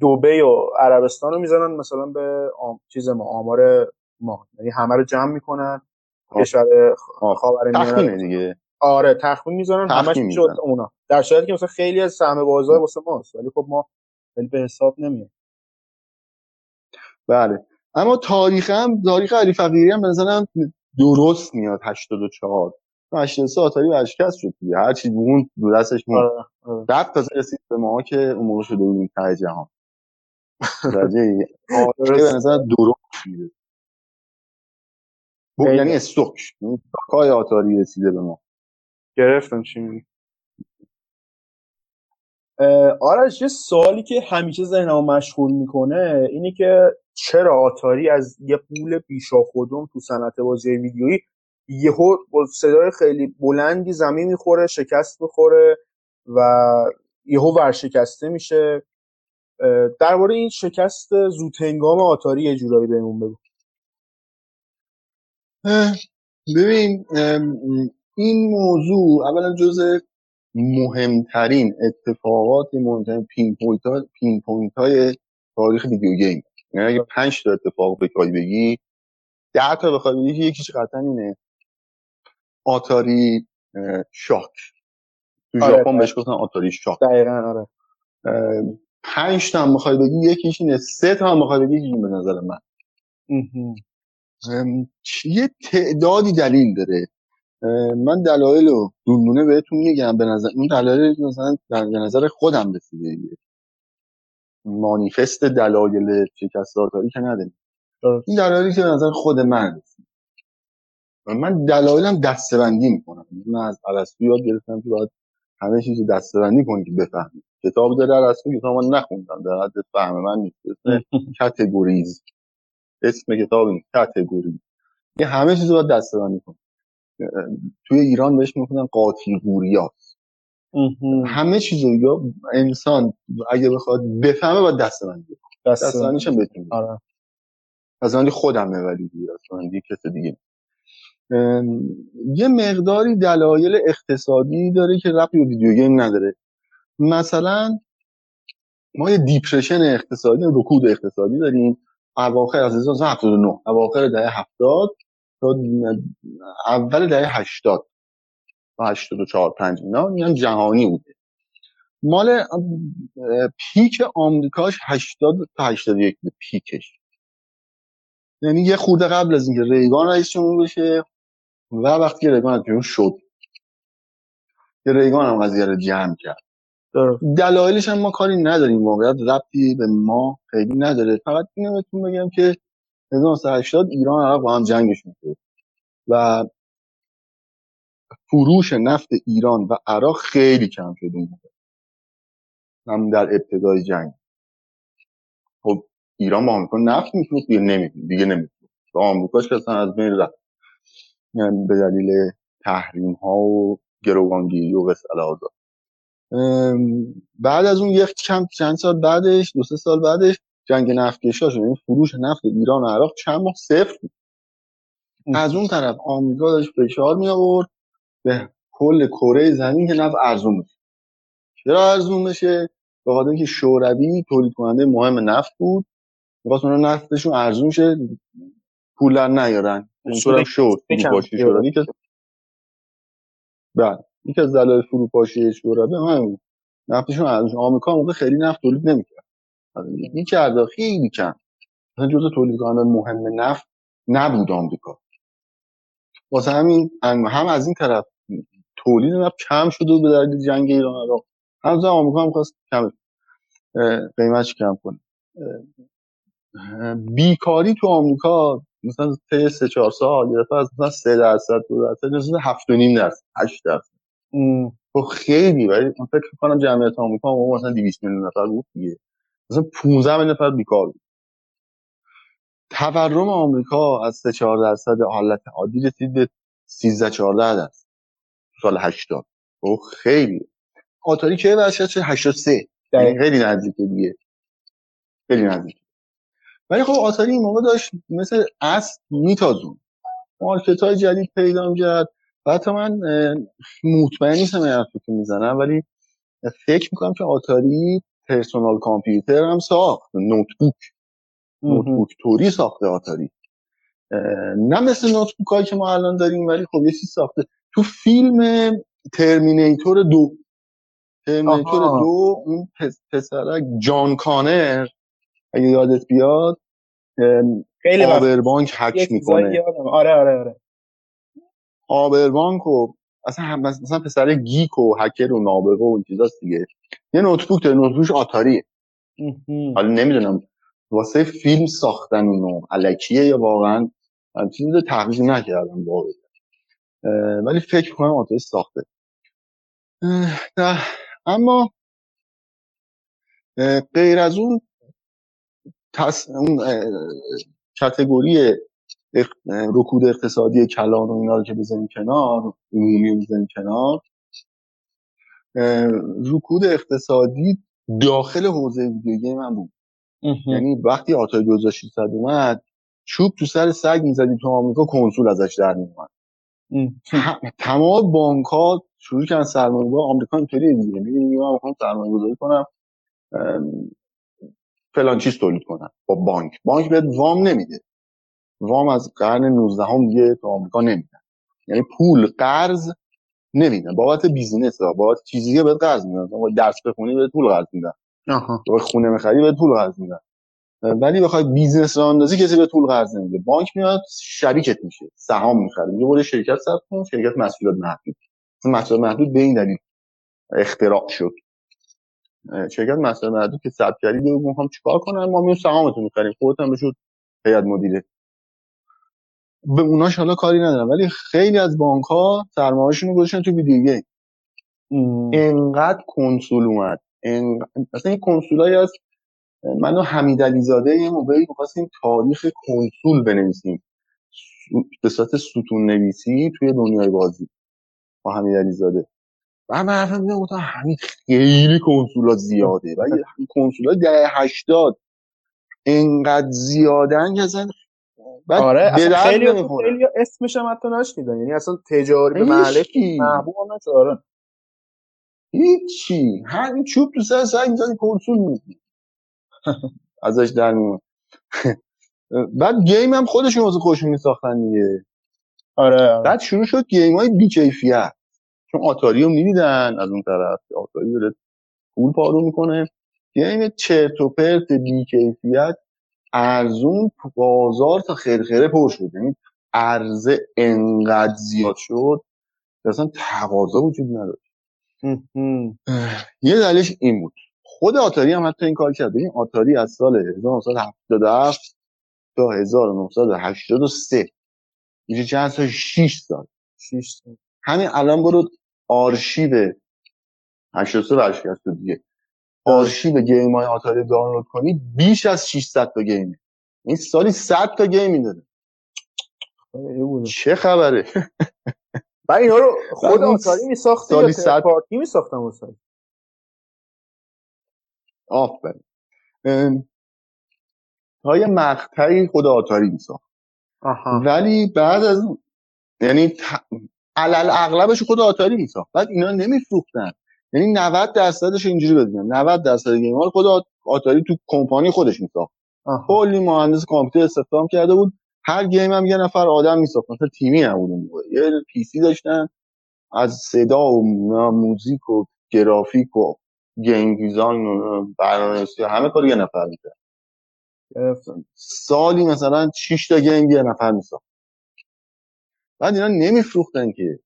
دوبه و عربستان رو می‌زنن مثلا به آم... چیز ما آمار ما. یعنی همه رو جمع می‌کنن. کشور خاورمیانه دیگه. آره تخمین می‌ذارن همش میشه اونا. در صورتی که مثلا خیلی از سهم بازار واسه ماست ولی خب ما خیلی به حساب نمیاد بله. اما تاریخ هم تاریخ علی فقیری هم مثلا درست میاد 84 83 آتاری ورشکست شد دیگه. هر چی بود دو دستش مون رفت تازه رسید به ما که اون موقع شده بودیم ته جهان. درجه به نظر درست میده یعنی استوک کای آتاری رسیده به ما. گرفتم چی میگی. آرش یه سوالی که همیشه ذهنمو مشغول می‌کنه اینه که چرا آتاری از یه قول بیشا خودم تو صنعت بازی ویدیویی یهو با صدای خیلی بلندی زمین می‌خوره شکست می‌خوره و یهو ورشکسته میشه. درباره این شکست زودهنگام آتاری یه جورایی بهمون بگو. ببین این موضوع اولا جز مهمترین اتفاقات مهمترین pinpoint, ها، pinpoint های تاریخ video game. یعنی اگه پنج تا اتفاق بخوای بگی ده تا بخوای بگی یکیش قطعا اینه. Atari shock. تو آره، ژاپن آره. بهش گفتن Atari shock. دقیقا آره. پنج تا هم بخوای بگی یکیش اینه. سه تا هم بخوای بگی به نظر من. یه تعدادی دلیل داره. من دلایل رو دونونه بهتون میگم. به نظر این دلایل مثلا در به نظر خودم رسیده. مانیفست دلایل شکست آتاری که نداریم. این دلایلی که به نظر خود من رسید من دلایلم دستبندی می‌کنم. من از ارسطو یاد گرفتم که باید همه چیز رو دستبندی کنی که بفهمی. کتاب داره ارسطو کتاب من نخوندم. در حد فهم من نیست. اسم کاتگوریز. اسم کتاب این کاتگوری. یه همه چیز رو باید دستبندی کنی. توی ایران بهش می‌گفتن قاطی گوریا مهم. همه چیز رو یا انسان اگه بخواد بفهمه باید دست دستبندیش هم بتونی آره. دستبندی خودمه ولی دستبندی کس دیگه یه مقداری دلایل اقتصادی داره که ربطی به ویدیو گیم نداره. مثلا ما یه دیپرشن اقتصادی رکود اقتصادی داریم. اواخر از 1979 اواخر دهه 70 تا اول دهه 80 تا 84 5 اینا میگن جهانی بوده. مال پیک آمریکاش 80 تا 81 بود پیکش. یعنی یه خورده قبل از اینکه ریگان رئیس جمهور بشه و وقتی که ریگان از جمهور شد. که ریگان هم قضیه رو جمع کرد. دلایلش هم ما کاری نداریم واقعیت ربطی به ما خیلی نداره. فقط اینو بهتون بگم که 1980 ایران عراق با هم جنگشون شد و فروش نفت ایران و عراق خیلی کم شد اون هم در ابتدای جنگ. خب ایران با آمریکا نفت میفروخت دیگه نمیفروخت دیگه نمیفروخت. آمریکاش اصلا از بین رفت. یعنی به دلیل تحریم ها و گروگانگیری و غسل آزاد. بعد از اون یک کم چند سال بعدش دو سه سال بعدش جنگ نفتکشا شد. یعنی فروش نفت ایران و عراق چند ماه صفر بود. از اون طرف آمریکا داشت فشار می آورد به کل کره زمین که نفت ارزون بشه. چرا ارزون بشه؟ به خاطر اینکه شوروی تولید کننده مهم نفت بود. می‌خواست اونا نفتشون ارزون شه. پول نیارن. اینطور هم شد. فروپاشی. شوروی که بله. یکی از دلایل فروپاشی شوروی هم همین. نفتشون ارزون. آمریکا اون موقع خیلی نفت تولید نمی‌کرد. می‌کرد خیلی کم مثلا جزء تولید کننده مهم نفت نبود آمریکا. واسه همین هم از این طرف تولید نفت کم شده به دلیل جنگ ایران عراق. هم زن آمریکا هم خواست کم قیمتش کم کنه. بیکاری تو آمریکا مثلا طی سه چهار سال یه دفعه از مثلا سه درصد دو درصد رسید هفت و نیم درصد هشت درصد. خب خیلی ولی من فکر کنم جمعیت آمریکا مثلا 200 میلیون نفر بود دیگه. مثلا 15 میلیون نفر بیکار بود. تورم آمریکا از 3 4 درصد حالت عادی رسید به 13 14 درصد سال 80 خب خیلی. آتاری که شد 83 یعنی دقیقاً. خیلی نزدیکه دیگه. خیلی نزدیک ولی خب آتاری این موقع داشت مثل اصل میتازون. مارکت های جدید پیدا می‌کرد. و حتی من مطمئن نیستم این حرفی که می‌زنم ولی فکر می‌کنم که آتاری پرسونال کامپیوتر هم ساخت نوتبوک. نوتبوک توری ساخته آتاری. نه مثل notebook هایی که ما الان داریم ولی خب یه چیز ساخته. تو فیلم Terminator دو. Terminator آها. دو اون پس- پسرک جان کانر اگه یادت بیاد خیلی عابربانک چیزایی می‌کنه. آره آره آره. عابربانک و اصلا هم مثلا پسر geek و هکر و نابغه و این چیزاست دیگه. یه notebook داره notebook ش آتاریه مهم. حالا نمی‌دونم. واسه فیلم ساختن اینو الکیه یا واقعا؟ چیزی رو تحقیق نکردم واقعا. ولی فکر کنم آتش ساخته. اما غیر از اون تص... اون کتگوری رکود اقتصادی کلان و اینا رو که بزنیم کنار عمومی رو بزنیم کنار. رکود اقتصادی داخل حوزه ویدیو گیم هم بود. یعنی وقتی آتاری 2600 اومد چوب تو سر سگ می‌زدی تو آمریکا کنسول ازش در میومد تمام بانک ها شروع کردن سرمایه گذاری. آمریکا اینطوریه دیگه. می‌بینی من می‌خوام سرمایه گذاری کنم. فلان چیز تولید کنم. با بانک. بانک بهت وام نمیده. وام از قرن 19 هم دیگه تو آمریکا نمیده یعنی پول قرض نمیدن. بابت بیزینس ها بابت چیزی که بهت قرض میدن. درس بخونی بهت پول قرض میدن. آها. خونه می‌خری بهت پول قرض میدن. ولی بخوای business راه اندازی کسی بهت پول قرض نمیده. بانک میاد شریکت میشه. سهام می‌خره. میگه برو شرکت ثبت کن شرکت مسئولیت محدود. مسئولیت محدود به این دلیل اختراع شد. شرکت مسئولیت محدود که ثبت کردی بگو می‌خوام چیکار کنم؟ ما میایم سهامتون می‌خریم. خودت هم بشود هیئت مدیره به اوناش حالا کاری ندارم. ولی خیلی از بانک ها سرمایه‌شون رو گذاشتن تو ویدیو گیم. انقدر کنسول اومد. انقدر... اصلا این کنسولایی از من و حمید علیزاده یه موقعی می‌خواستیم تاریخ کنسول بنویسیم. به صورت ستون نویسی توی دنیای بازی. با حمید علیزاده. و من حرفم می‌زنم گفتم حمید خیلی کنسولا زیاده. و کنسولا ده هشتاد. انقدر زیادن که اصلا آره اصلا خیلی خیلی اسمش هم حتی نشنیدن. یعنی اصلا تجاری به محله محبوب هم نشد آره. هیچی. همین چوب تو سر سر می‌زنی کنسول می‌زنی ازش در میون بعد گیم هم خودشون واسه خودشون میساختن دیگه. آره, آره. بعد شروع شد گیم های بیکیفیت چون آتاری رو می‌دیدن از اون طرف. آتاری داره پول پارو می‌کنه. گیم چرت و پرت بیکیفیت ارزون بازار تا خرخره پر شد. یعنی عرضه انقدر زیاد شد اصلا تقاضا وجود نداشت. یه دلیلش این بود. خود آتاری هم حتی این کار کرد. این آتاری از سال 1977 تا 1983 میشه چند سال 6 سال 6 سال همین الان برو آرشیو 83 ورشکست دیگه. آرشیو game های آتاری دانلود کنی بیش از 600 تا game ه این سالی 100 تا game میداره چه خبره؟ و اینا رو خود آتاری میساخته یا third... party میساختن واسه آفرین. تا یه مقطعی خود آتاری میساخت. ولی بعد از یعنی ت... علل اغلبش خود آتاری میساخت. بعد اینا نمیفروختن. یعنی 90 درصدش اینجوری بدونم 90 درصد game ها خود آتاری تو کمپانی خودش میساخت. کلی مهندس کامپیوتر استخدام کرده بود. هر game هم یه نفر آدم میساخت. مثلا تیمی نبود یه PC داشتن. از صدا و موزیک و گرافیک و game design و برنامه‌نویسی همه کار یه نفر می‌کرد. سالی مثلا 6 تا game یه نفر میساخت. بعد اینا نمیفروختن که.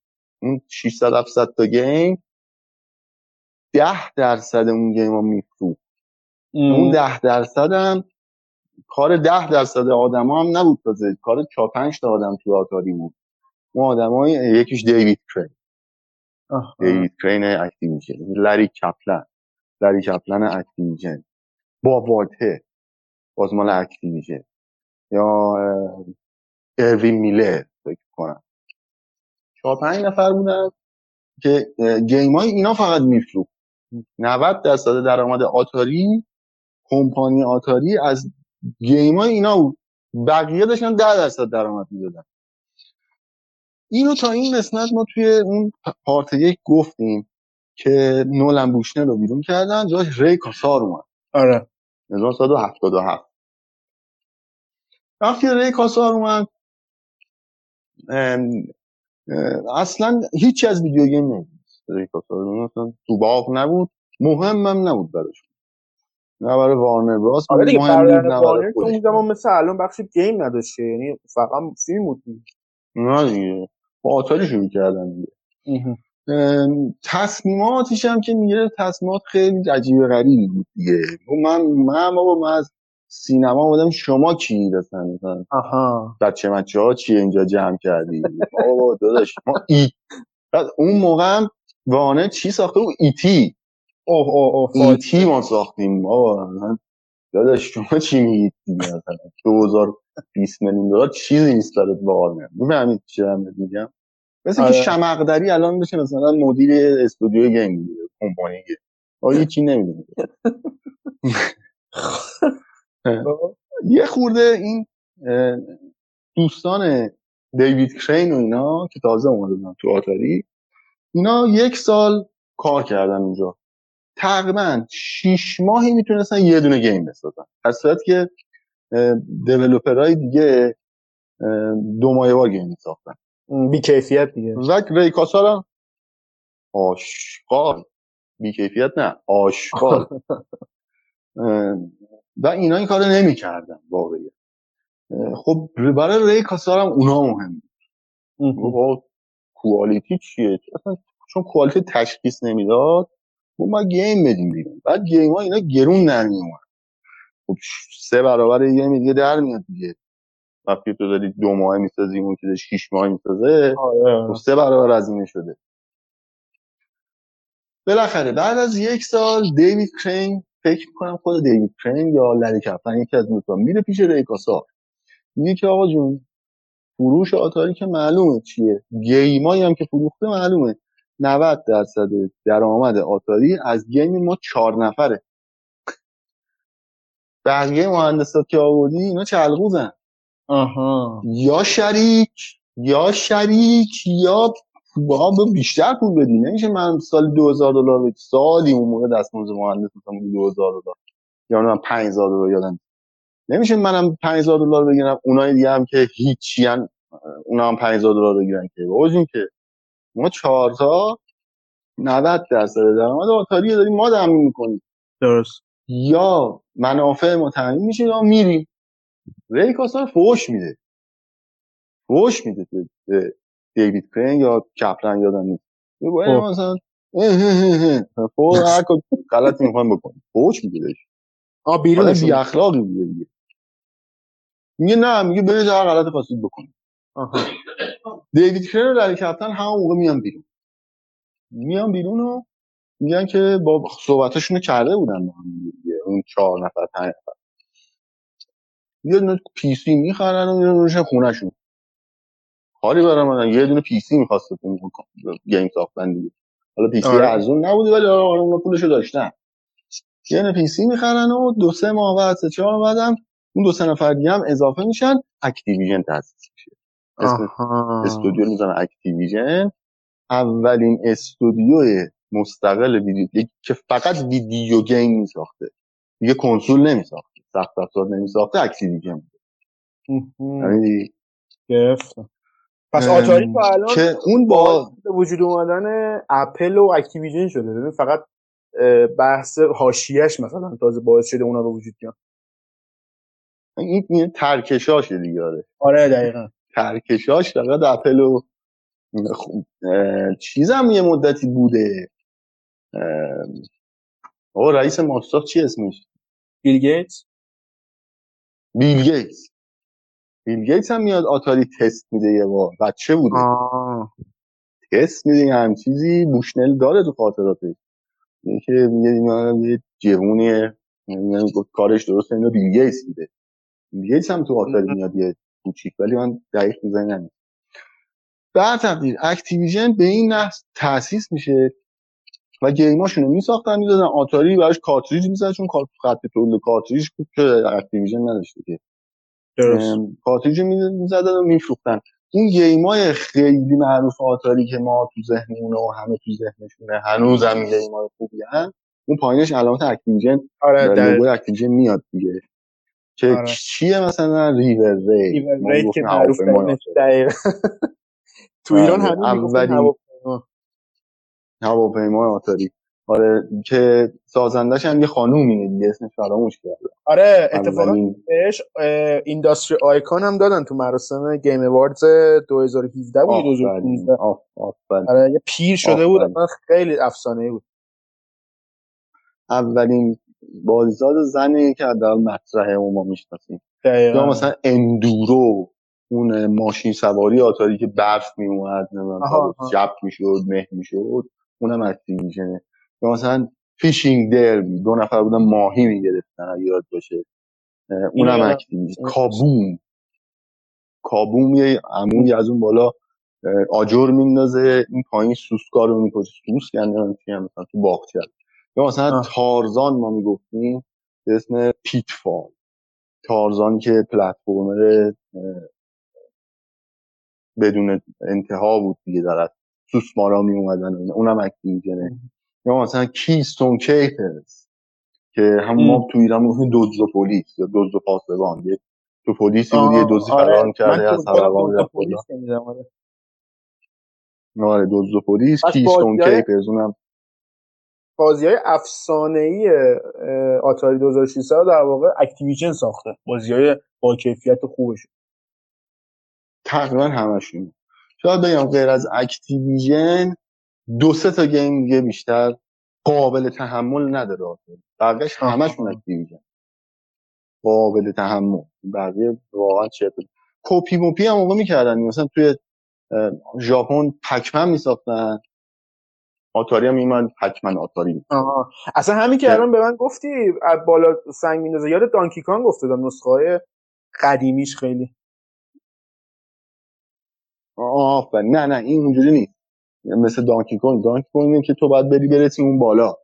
اون 600 700 تا game 10 درصد اون game ها میفروخت. اون 10 درصد هم کار 10 درصد آدما هم نبود تازه کار 4 5 تا آدم تو آتاری بود. اون آدمای یکیش دیوید کرین. دیوید کرین اکتیویژن. لری کپلن لری کپلن اکتیویژن. باب وایتهد باز مال اکتیویژن. یا اروین میلر فکر کنم. چهار پنج نفر بودن که game های اینا فقط میفروخت. 90 درصد درآمد آتاری کمپانی آتاری از game های اینا بود. بقیه داشتن 10 درصد درآمد می‌دادن. اینو تا این قسمت ما توی اون part یک گفتیم که نولن بوشنر رو بیرون کردن جاش ری کاسار اومد. آره. 1977 وقتی ری کاسار اومد اصلا هیچی از video game نیست ری کاسار اصلا تو باغ نبود مهمم نبود براش نه برای وارنر براس آره دیگه برای وارنر تو اون زمان مثل الان بخش game نداشته یعنی فقط فیلم بود نه دیگه. با آتاری شروع کردن دیگه. تصمیماتش هم که می‌گیره تصمیمات خیلی عجیب غریبی بود دیگه. من من بابا من از سینما بودم شما کی دستن آها. بچه بچه ها چی اینجا جمع کردی؟ بابا داداش ما ای بعد اون موقع هم وانه چی ساخته بود؟ ایتی اوه اوه اوه ایتی ما ساختیم. بابا داداش شما چی میگید؟ دیگه مثلا 2020 میلیون دلار چیزی نیست برات وارنر می‌فهمید چی دارم میگم؟ مثل آره. که شمقدری الان بشه مثلا مدیر استودیو گیم کمپانی گیم آیا چی نمی‌دونه یه خورده این دوستان دیوید کرین و اینا که تازه اومده تو آتاری اینا یک سال کار کردن اونجا. تقریبا شیش ماهی می‌تونستن یه دونه گیم بسازن. از صورت که developer های دیگه دو ماه بار game میساختن. بی کیفیت دیگه. و ریکاسا هم آشغال. بی کیفیت نه آشغال. و اینا این کارو نمی‌کردن واقعی خب برای ریکاسا هم اونا مهم با quality چیه؟ اصلا چون quality تشخیص نمی‌داد ما game بدیم بیرون. بعد game ها اینا گرون در میومد خب سه برابر یه game دیگه در میاد دیگه. وقتی تو داری دو ماه می‌سازی اون که داری شیش ماه می‌سازه آره. خب سه برابر از اینه شده. بالاخره بعد از یک سال دیوید کرین فکر می‌کنم خود دیوید کرین یا لری کپلن یکی از دوتا میره پیش ریکاسا. میگه که آقا جون فروش آتاری که معلومه چیه. game ایی هم که فروخته معلومه. 90 درصد درآمد آتاری از game ما چهار نفره. بقیه مهندسات که آوردی اینا چلغوزن. آها. یا شریک یا شریک یا با بیشتر پول بدی. نمیشه من سال 2000 دلار سالی اون موقع دستمزد مهندس مثلا 2000 دلار. یا من 5000 دلار یادم نمیشه منم 5000 دلار بگیرم اونای دیگه هم که هیچی ان اونا هم 5000 دلار بگیرن که. بازیم که ما چهار تا 90 درصد درآمد آتاری داریم ما تامین می‌کنیم. درست. یا منافع ما تامین میشه یا میریم. ریکاسا فوش میده. فوش میده دیوید کرین یا کپلن یادم نیست باید خب. مثلا اه. فوش هر کار غلطی می‌خوایم بکنیم. فوش میده بهش. آ بیرونشون بی اخلاقی بوده دیگه. میگه نه میگه برید هر غلط خواستید بکنید آها. دیوید و لری کپتن همون موقع میان بیرون. میان بیرون و میگن که با صحبتاشون رو کرده بودن با هم اون چهار نفر پنج نفر. یه دونه PC می‌خرن و میرن روشن خونهشون. کاری برای من یه دونه PC می‌خواست game ساختن دیگه. حالا PC آره. ارزون نبوده ولی آره اونا پولشو داشتن. یه دونه PC می‌خرن و دو سه ماه بعد سه چهار بعدم اون دو سه نفر دیگه هم اضافه میشن اکتیویژن تاسیس میشه. استودیو می‌زنن اکتیویژن اولین استودیو مستقل ویدیو که فقط video game میساخته. دیگه کنسول نمیساخته سخت افزار نمیساخته اکتیویژن بود. مهم. یعنی گرفتم پس آتاری تا الان که اون با وجود اومدن اپل و اکتیویژن شده. ببین فقط بحث حاشیهش مثلا تازه باعث شده اونا به وجود بیان. این, این ترکشاشه دیگه آره. آره دقیقا. ترکشاش فقط اپل و خب، چیزم یه مدتی بوده. آقا رئیس مایکروسافت چی اسمش؟ بیل گیتس؟ بیل گیتس. بیل گیتس هم میاد آتاری تست میده یه بار. بچه بوده. آه. تست میده یه هم چیزی بوشنل داره تو خاطراتش. میگه که یه جوونیه. یعنی کارش درسته اینو بیل گیتس میده. گیتس هم تو آتاری میاد یه کوچیک ولی من دقیق تو ذهنم. به هر تقدیر اکتیویژن به این نحو تاسیس میشه و game اشونو میساختن می‌دادن. آتاری براش کارتریج می‌زد چون خط تولید کارتریج بود که اکتیویژن نداشته که. درست. ام، کارتریج می‌زدن و میفروختن. این game ای خیلی معروف آتاری که ما تو ذهنمونه و همه تو ذهنشونه هنوز هم game ای خوبی هن. اون پایینش علامت اکتیویژن آره در لوگوی اکتیویژن میاد دیگه. که آره. چیه مثلا ریور ری ما ریت که معروف تو ایران بله. همین هواپیما. هواپیمای آتاری. آره که سازندش هم یه خانومیه دیگه اسمش فراموش کردم آره اتفاقا بهش industry icon هم دادن تو مراسم Game Awards 2017 بود یا آفرین 2015 آف آفرین آره یه پیر شده بود خیلی افسانه بود. اولین بازیساز زنی که حداقل مطرحه و ما می‌شناسیم. یا مثلا اندورو اون ماشین سواری آتاری که برف آها، آها. شب می‌شد مه می‌شد اونم اکتیویژنه یا مثلا Fishing Derby دو نفر بودن ماهی می‌گرفتن یاد باشه. اونم اکتیویژن کابوم. کابوم یه عمویی از اون بالا آجر میندازه این پایین سوسکا رو می‌کشه. سوس کنده من چی؟ هم مثلا تو باغچه. یا مثلا آه. تارزان ما می‌گفتیم به اسم پیتفال. تارزان که پلتفرمر بدون انتها بود دیگه در سوسمارا می اومدن و. اونم اکتیویژنه یا مثلا کیستون کیپرز که هم ما تو ایران می‌گفتیم و پلیس یا و پاسبان. یه تو پلیسی بود یه آره. فرار من کرده از می‌رفت بالا. پلیس آره. آره دزد و پلیس Keystone Kapers اونم بازی های افسانه ای آتاری 2600 رو در واقع Activision ساخته. بازی های با کیفیت خوبش. تقریبا همشون. شاید بگم غیر از Activision دو سه تا game دیگه بیشتر قابل تحمل نداره آها. همشون Activision. قابل تحمل. بقیه واقعا چه کپی موپی هم موقع می‌کردن. مثلا توی ژاپن Pac-Man میساختن. آتاری هم میمن Pac-Man آتاری آها. اصلا همین که. الان به من گفتی از بالا سنگ میندازه. یاد Donkey Kong افتادم نسخه های قدیمیش خیلی. آفرین. نه نه این اونجوری نیست. مثل Donkey Kong Donkey اینه که تو باید بری برسی اون بالا.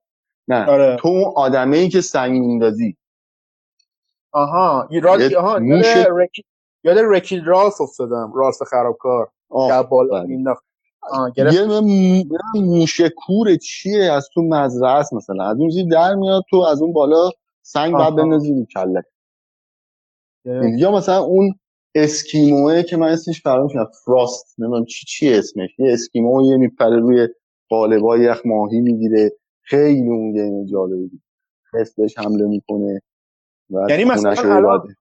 نه آره. تو اون آدمه ای که سنگ میندازی. آها. یه. یه آها موش- یاد رکی... یاد رکی رالف افتادم. رالف خرابکار. بالا. مینداخت. آه گرفت یه دونه مو- یه موشه کوره چیه؟ از تو مزرعه است مثلا. از اون در میاد تو از اون بالا سنگ. باید بندازی رو کله. یا مثلا اون اسکیموه که من اسمش فراموش کردم فراست. نمی‌دونم چی چی اسمش. یه اسکیمو یه میپره روی قالبای یخ ماهی می‌گیره. خیلی اون game جالبی بهش حمله می‌کنه و یعنی مثلا الان-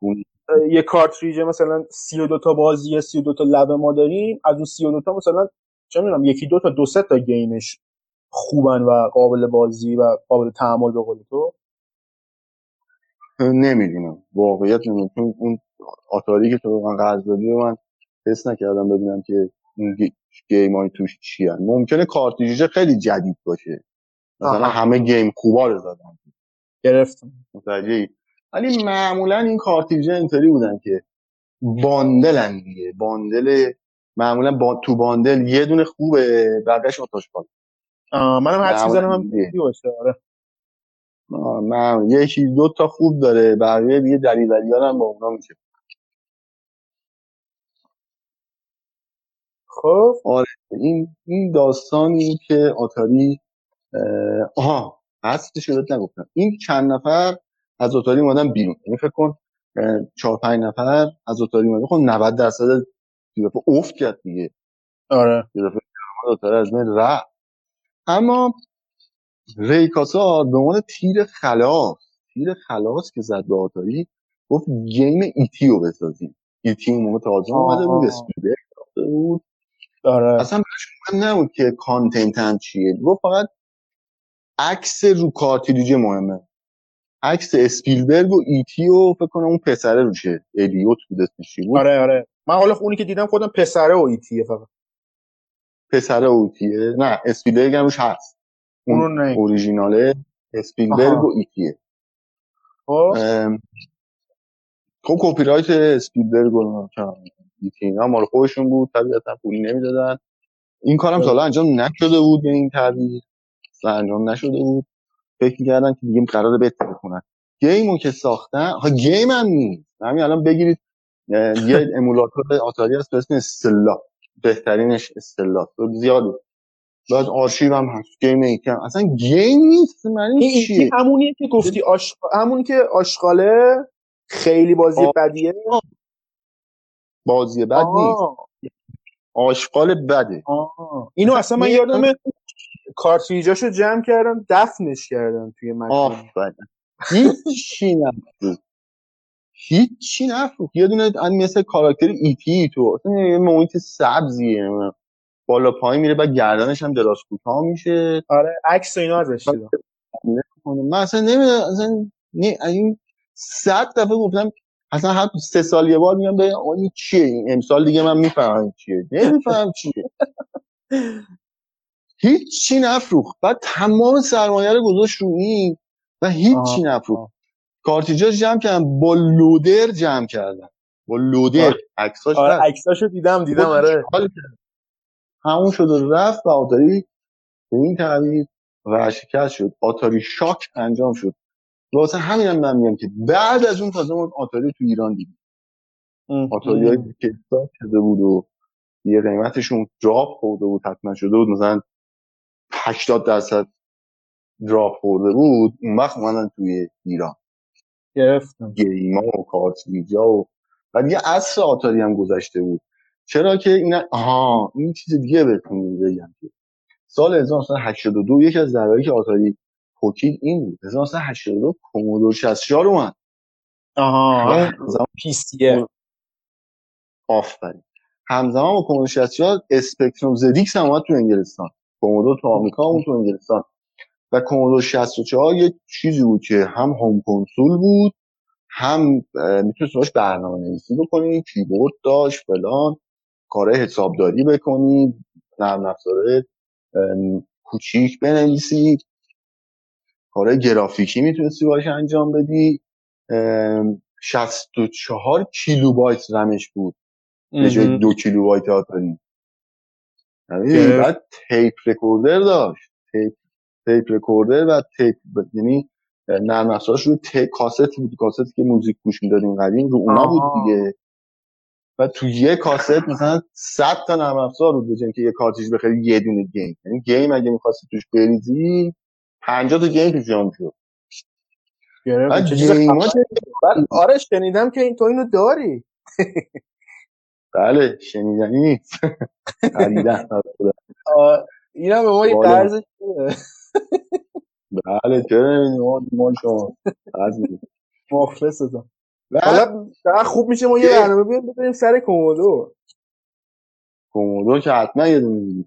یه کارتریج مثلا 32 تا بازی 32 تا لب ما داریم. از اون 32 تا مثلا چه می‌دونم یکی دو تا دو سه تا game ش خوبن و قابل بازی و قابل تحمل به قول تو؟ نمی‌دونم. واقعیت نمی‌دونم اون آتاری که تو من قرض دادی و من حس نکردم ببینم که اون گی- گیم های توش چی هن. ممکنه کارتریج خیلی جدید باشه. مثلا آها. همه گیم خوبا رو زدن گرفتم. متوجهی؟ ولی معمولا این کارتریج اینطوری بودن که باندلن دیگه. باندل معمولا با تو باندل یه دونه خوبه بقیش آتاش پاک آه، منم هر چیز معمولاً هم. باشه آره. معمولا یکی دو تا خوب داره بقیه دیگه دریوریان هم با اونا میشه. خب. این این داستانی که آتاری آها هستش رو نگفتم. این چند نفر از آتاری اومدن بیرون. یعنی فکر کن اه، چهار پنج نفر از آتاری اومدن. خب 90 درصد یه دفعه افت کرد دیگه. آره. یه دفعه از بین رفت. اما ریکاسا به عنوان تیر خلاص تیر خلاص که زد به آتاری گفت گیم ایتی رو بسازیم. E.T. اون موقع تازه اومده بود ساخته بود. آره. اصلا مهم نبود که content هم چیه. گفت فقط عکس رو کارتریج مهمه. عکس اسپیلبرگ و E.T. و فکر کنم اون پسره روشه الیوت بود اسمش بود؟ آره آره. من حالا اونی که دیدم خودم پسره و E.T. ه فقط. پسره و E.T. ه نه اسپیلبرگ هم روش هست. اون نه اوریژیناله اسپیلبرگ. و E.T. ه خب. ام، خب کپی رایت اسپیلبرگ و E.T. اینا مال خودشون بود طبیعتا پولی نمی‌دادن. این کارم تا انجام نشده بود به این تعبیر انجام نشده بود. فکر می‌کردن که دیگه قراره بهتر کنن. game و که ساختن ها game هم نیست. همین الان بگیرید یه emulator آتاری هست به اسم Stella بهترینش Stella. زیاده بعد آرشیو هم هست. game E.T. هم اصلا game نیست. این E.T. چیه؟ همونیه که گفتی آش... همون که آشغاله خیلی بازی آه. بدیه. بازی بد نیست. آشغال بده. آه. اینو اصلا من یادمه کارتریجاشو جمع کردن دفنش کردن توی مکان. آفرین. هیچی نفروخت هیچی نفروخت. یه دونه مثل کاراکتر ایتی تو. اصلا یه محیط سبزیه. نمی‌دونم. بالا پایین میره بعد گردنش هم دراز کوتاه میشه. آره عکس و اینا ازش. من اصلا نمی‌دونم اصلا نه این صد دفعه گفتم اصلا هر سه سال یه بار میگم به این چیه؟ این امسال دیگه من می‌فهمم چیه. نمیفهم چیه. هیچی نفروخت. بعد تمام سرمایه رو گذاشت رو این و هیچی آها. نفروخت. کارتیجاش جمع کردن با لودر جمع کردن. با لودر. عکساش آره عکساشو دیدم دیدم آره. همون شد و رفت و آتاری به این تعبیر و شکست شد. آتاری شاک انجام شد. واسه همین هم من میگم که بعد از اون تازه ما آتاری تو ایران دیدیم. آتاری هایی که استارت شده بود و یه قیمتشون دراپ خورده بود حتما شده بود. مثلا 80 درصد دراپ خورده بود. اون وقت اومدن توی ایران. گرفتم. گیما و کارتریجا و بعد یه عصر آتاری هم گذشته بود. چرا که این آها این چیز دیگه بهتون بگم که سال 1982 یکی از دلایلی که آتاری پوکید این بود. 1982 کومودور 64 اومد. آها پیسیه آفرین. همزمان با کومودور 64 اسپکتروم زدیکس هم اومد تو انگلستان. کومودور تو آمریکا اون تو انگلستان. و کومودور 64 یه چیزی بود که هم هوم کنسول بود هم می‌تونست باش برنامه نویسی بکنی کیبورد داشت فلان کار حسابداری بکنی نرم افزاره کوچیک بنویسی کار گرافیکی می‌تونستی باش انجام بدی. 64 کیلوبایت رمش بود. به جای دو کیلوبایت آتاری یعنی بعد tape recorder داشت. tape tape recorder و tape یعنی نرم افزارش روی tape کاست بود کاست که موزیک گوش می‌دادیم قدیم رو اونا بود دیگه. و تو یه کاست مثلا 100 تا نرم افزار بود بجای اینکه یه کارتریج بخری یه دونه game. یعنی game اگه می‌خواستی توش بریزی 50 تا game توش جا می‌شد آره شنیدم که این تو اینو داری. بله شنیدنی نیست. خریدن. اینا به ما یه قرض بله چرا ما ما شما. مخلصتم حالا خوب میشه ما یه برنامه بیاریم بزنیم سر کومودو. کومودو که حتما یه دونه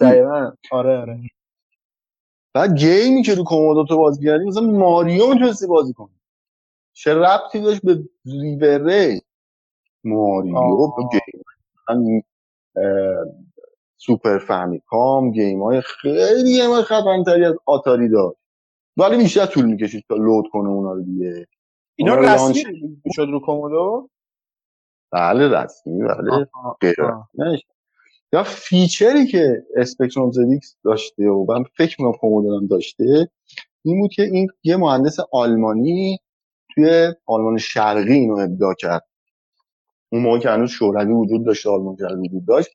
دقیقا. آره آره. بعد گیمی که رو کومودو تو بازی کردی مثلا ماریو می‌تونستی بازی کنی. چه ربطی داشت به ریوره ماریو game. Super Famicom game های خیلی game های خفنتری از آتاری داشت. ولی بیشتر طول می‌کشید تا load کنه اونا رو دیگه. اینا رسمی شد رو Commodore؟ بله رسمی بله. یا feature ی که Spectrum ZX داشته و من فکر می‌کنم Commodore داشته این بود که این یه مهندس آلمانی توی آلمان شرقی اینو ابداع کرد. اون موقع که هنوز شوروی وجود داشت آلمان شرقی وجود داشت.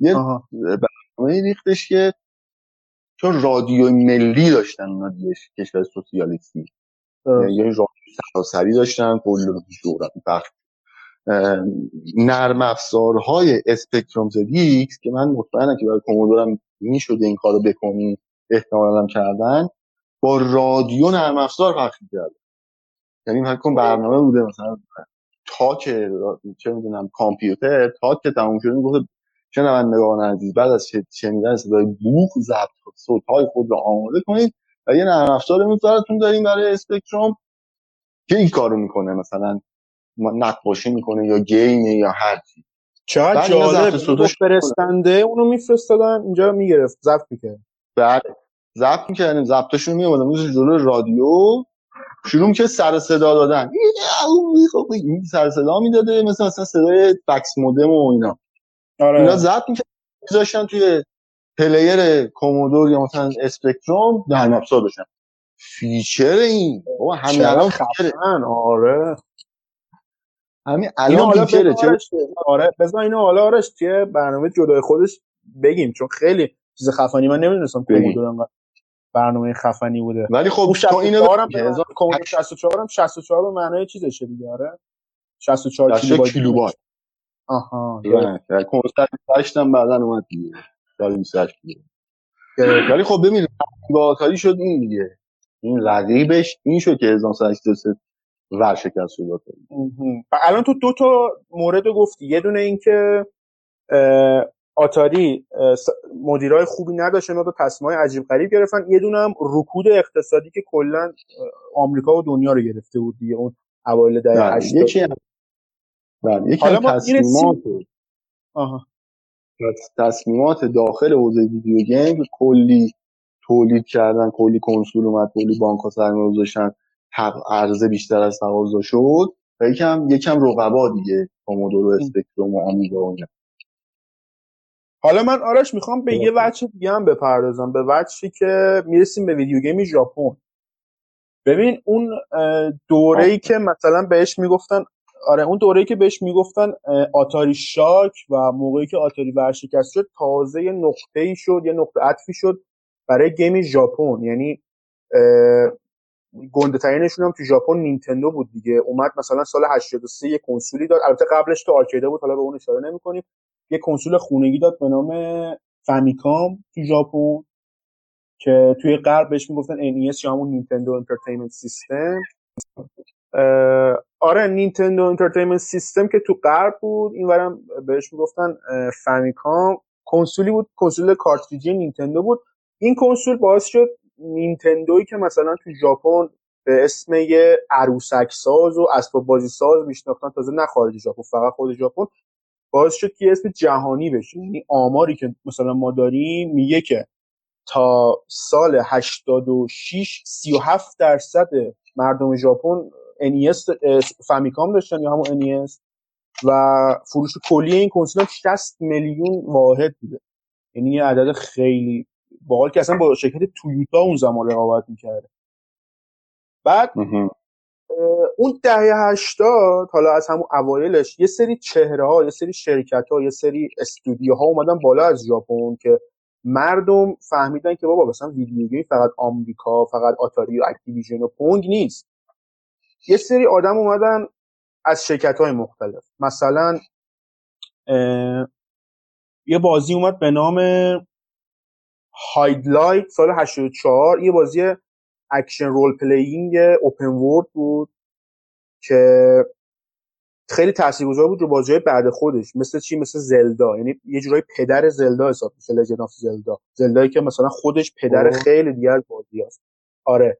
یه برنامه ریختش که چون رادیو ملی داشتن اونا دیگه کشور سوسیالیستی. یه رادیو سراسری داشتن کل شوروی پخش نرم افزارهای اسپکتروم زدیکس که من مطمئنم که برای کومودورم می‌شده این کارو بکنی احتمالا کردن با رادیو نرم افزار پخش کردن یعنی فکر برنامه بوده مثلا تاک چه می‌دونم کامپیوتر تاک که تموم شده می‌گفت شنوندگان عزیز بعد از شنیدن صدای بوق ضبط صوتهای خود رو آماده کنید و یه نرم افزار براتون داریم برای اسپکتروم که این کارو می‌کنه مثلا نقاشی می‌کنه یا گیمه یا هر چی. چقدر جالب فرستنده اونو میفرستادن اینجا می‌گرفت ضبط می‌کرد. بله ضبط می‌کردیم ضبطشون میومدن مثل جلو رادیو شروع که سر صدا دادن. این سر صدا می‌داده مثل مثلا صدای فکس مودم و اینا. آره. اینا ضبط می‌کردن توی player Commodore یا مثلا Spectrum نرم افزار داشتن feature این بابا همین الان خفن. آره. همین الان feature ه چه آره بذار اینو حالا آرش توی برنامه جدای خودش بگیم چون خیلی چیز خفنی من نمی‌دونستم کومودور انقدر برنامه خفنی بوده. ولی خب تو اینو کومودور 64 هم 64 به معنای چیزشه دیگه آره. 64 کیلو کیلوبایت. آها کنسرت داشتم بعدا اومد دیگه. سال 28 ولی خب ببین با شد این دیگه. این رقیبش این شد که 1983 ورشکست شد الان تو دو تا مورد گفتی. یه دونه این که آتاری مدیرای خوبی نداشت اینا دو تصمیم عجیب غریب گرفتن. یه دونه هم رکود اقتصادی که کلا آمریکا و دنیا رو گرفته بود دیگه. اون اوایل دهه 80 یکی هم بله. یکی هم تصمیمات آها. تصمیمات داخل حوزه ویدیو گیم کلی تولید کردن کلی کنسول اومد کلی بانک ها سرمایه گذاشتن عرضه بیشتر از تقاضا شد و یکم یکم رقبا دیگه کومودور و اسپکتروم و آمیگا و حالا من آرش می‌خوام به یه وجه دیگه هم بپردازم. به وجهی که می‌رسیم به video game ژاپن. ببین اون دوره ای که مثلا بهش می‌گفتن آره اون دوره‌ای که بهش می‌گفتن Atari shock و موقعی که آتاری ورشکست شد تازه یه نقطه ای شد یه نقطه عطفی شد برای game ژاپن. یعنی گنده ترینشون هم تو ژاپن نینتندو بود دیگه. اومد مثلا سال 83 یه کنسولی داد. البته قبلش تو arcade ه بود حالا به اون اشاره نمی‌کنیم. یه کنسول خونگی داد به نام Famicom تو ژاپن که توی غرب بهش می‌گفتن NES یا همون Nintendo Entertainment System آره Nintendo Entertainment System که تو غرب بود اینورم بهش می‌گفتن Famicom. کنسولی بود کنسول کارتریجی نینتندو بود. این کنسول باعث شد نینتندویی که مثلا تو ژاپن به اسم یه عروسک ساز و اسباب بازی ساز میشناختن تازه نه خارج ژاپن فقط خود ژاپن باعث شد که اسم جهانی بشه. یعنی آماری که مثلا ما داریم میگه که تا سال 86 37 درصد مردم ژاپن NES فامیکام داشتن یا همون NES و فروش کلی این کنسول 60 میلیون واحد بوده. یعنی یه عدد خیلی باحال که اصلا با شرکت تویوتا اون زمان رقابت می‌کرده. بعد اون دهه هشتاد حالا از همون اوایلش یه سری چهره ها یه سری شرکت ها یه سری استودیوها اومدن بالا از ژاپن که مردم فهمیدن که بابا مثلا video game فقط آمریکا فقط آتاری و Activision و Pong نیست. یه سری آدم اومدن از شرکت های مختلف. مثلا یه بازی اومد به نام Hydlide سال 84 یه بازی action role playing open world بود که خیلی تاثیرگذار بود رو بازی بعد خودش. مثل چی؟ مثل Zelda. یعنی یه جورایی پدر Zelda حساب میشه Legend of Zelda Zelda یی که مثلا خودش پدر خیلی دیگه از بازی هست آره.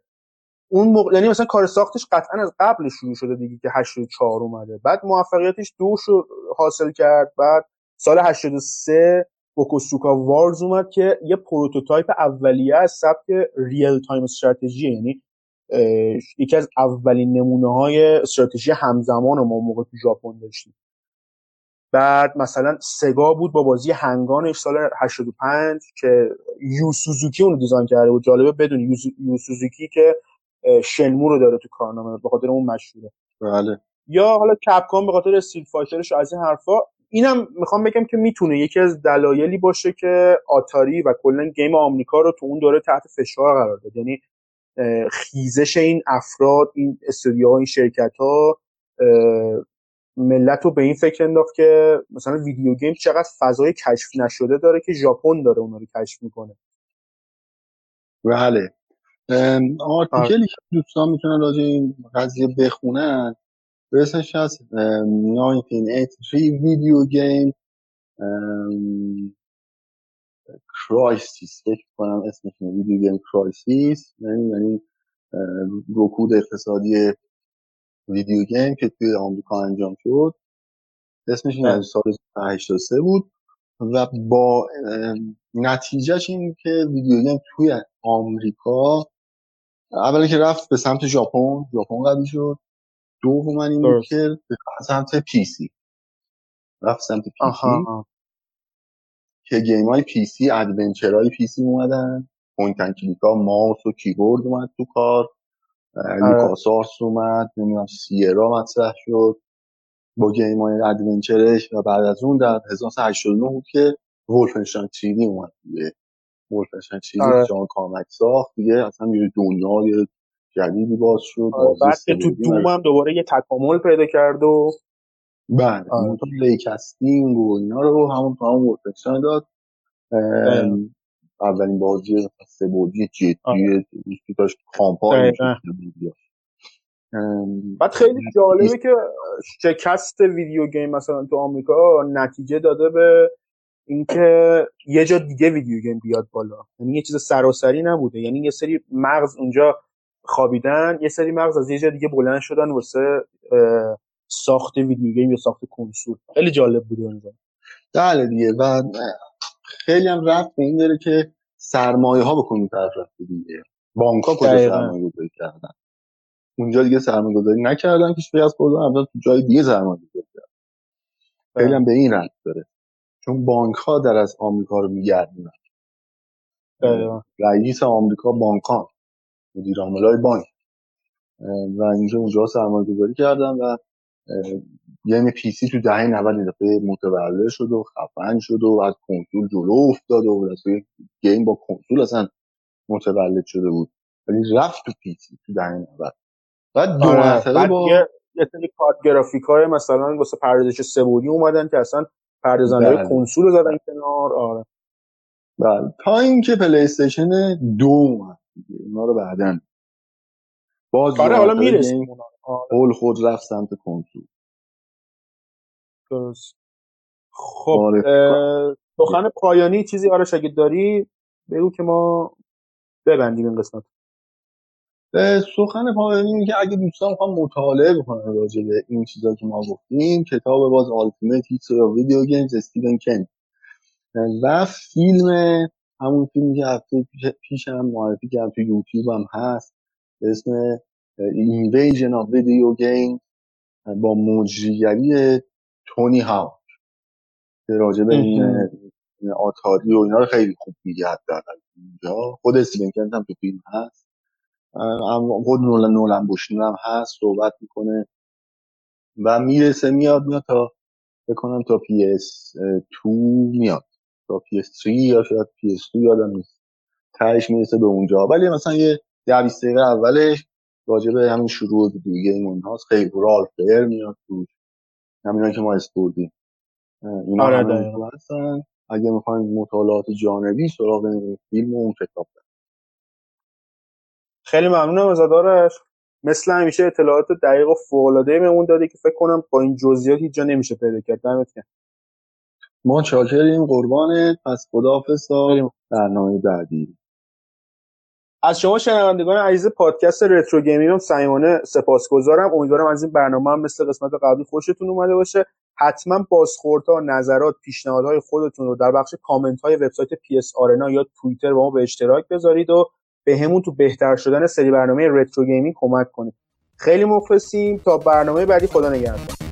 اون موقع یعنی مثلا کار ساختش قطعا از قبل شروع شده دیگه که 84 اومده. بعد موفقیتش دو شو حاصل کرد. بعد سال 83 Bokosuka Wars اومد که یه prototype اولیه از سبک real time strategy یعنی یکی از اولین نمونه های استراتژی همزمان ما موقع تو ژاپن داشتیم. بعد مثلا Sega بود با بازی Hang-On ش سال 85 که یو سوزوکی اونو design کرده بود. جالبه بدون یو سوزوکی که Shenmue رو داره تو کارنامه به خاطر اون مشهوره. بله. یا حالا Capcom به خاطر Street Fighter ش از این حرفا اینم می‌خوام بگم که می‌تونه یکی از دلایلی باشه که آتاری و کلا game آمریکا رو تو اون دوره تحت فشار قرار داد. یعنی خیزش این افراد این استودیوها این شرکت ها ملت رو به این فکر انداخت که مثلا ویدیو گیم چقدر فضای کشف نشده داره که ژاپن داره اونا رو کشف می‌کنه. بله. آرتیکلی که دوستان می‌تونن راجع این قضیه بخونن. اسمش هست 1983 ویدیو گیم crisis فکر کنم اسمش video game crisis یعنی یعنی رکود اقتصادی video game که توی آمریکا انجام شد. اسمش این از سال 83 بود. و با نتیجهش این که video game توی آمریکا اولی که رفت به سمت ژاپن ژاپن قوی شد. دوم این بود که به سمت PC رفت سمت PC که game های PC adventure های PC اومدن. point click ها ماوس و کیبورد اومد تو کار. LucasArts اومد. نمی‌دونم Sierra مطرح شد. با game های adventure ش و بعد از اون در 1989 بود که Wolfenstein 3 اومد دیگه Wolfenstein 3 آره. جان کارمک ساخت دیگه اصلا یه دنیای جدیدی باز شد بعد که تو Doom هم دوباره یه تکامل پیدا کرد و بله تو لیکستینگ و اینا رو همون تو همون ولفنشتاین داد. اولین بازی سه بودی جدی که داشت کامپای بعد خیلی جالبه که شکست ویدیو گیم مثلا تو آمریکا نتیجه داده به اینکه یه جا دیگه ویدیو گیم بیاد بالا. یعنی یه چیز سراسری نبوده. یعنی یه سری مغز اونجا خوابیدن یه سری مغز از یه جا دیگه بلند شدن واسه ساخت ویدیو گیم یا ساخت کنسول. خیلی جالب بوده اونجا. بله دیگه. و خیلی هم رفت به این داره که سرمایه ها بکنی طرف رفته دیگه؟ بانک ها کجا سرمایه گذاری کردن؟ اونجا دیگه سرمایه گذاری نکردن که شکست خوردن اول تو جای دیگه سرمایه گذاری کردن خیلی هم به این رفت داره. چون بانک ها در از آمریکا رو میگردونن. رئیس آمریکا بانک ها مدیر عامل های بانک و اینجا اونجا سرمایه گذاری کردن و یعنی پی سی تو دهه 90 دفعه متولد شد و خفن شد و از کنسول جلو افتاد و دفعه گیم با کنسول اصلا متولد شده بود. ولی رفت تو پی سی تو دهه 90 بعد دو آره. مرتبه با یه, سری کارت گرافیک های مثلا واسه پردازش سه بعدی اومدن که اصلا پردازنده بله. کنسول رو زدن کنار آره بله تا اینکه پلی استیشن دو اومد دیگه. اونا رو بعدن باز آره حالا می‌رسیم اونا. آره خود رفت سمت کنسول درست خب آره. سخن پایانی چیزی آرش اگه داری بگو که ما ببندیم این قسمت سخن پایانی اینه که اگه دوستان می‌خوان مطالعه بکنن راجع به این چیزا که ما گفتیم کتاب باز Ultimate History of Video Games استیون کن و فیلم همون فیلمی که هفته پیش- هم معرفی کردم تو یوتیوب هم هست به اسم Invasion of Video Games با مجریگری تونی هاو که راجع به این آتاری و اینا رو خیلی خوب میگه حداقل اینجا. خود استیون هم تو فیلم هست. خود نولن نولن بوشنر هم هست صحبت می‌کنه و می‌رسه میاد میاد تا بکنم تا PS 2 میاد. تا PS 3 یا شاید PS 2 یادم نیست. تهش می‌رسه به اونجا. ولی مثلا یه ده 20 دقیقه اولش راجع به همین شروع دیگه این اونهاست. خیلی رالف بئر میاد تو همینا که ما اسپوردیم. اینا آره، هستن. اگه می‌خواین مطالعات جانبی سراغ فیلم و اون کتاب. خیلی ممنونم از آرش مثل همیشه اطلاعات دقیق و فوق‌العاده بهمون دادی که فکر کنم با این جزئیات هیچ جا نمیشه پیدا کرد. دمت گرم. ما چاکریم قربانت. پس خداحافظ تا برنامه بعدی. از شما شنوندگان عزیز پادکست Retro Gaming هم صمیمانه سپاسگزارم. امیدوارم از این برنامه هم مثل قسمت قبلی خوشتون اومده باشه. حتما بازخوردها نظرات پیشنهادهای خودتون رو در بخش کامنت های وبسایت PS Arena یا توییتر با ما به اشتراک بذارید و بهمون تو بهتر شدن سری برنامه Retro Gaming کمک کنید خیلی مخلصیم. تا برنامه بعدی خدا نگهدار.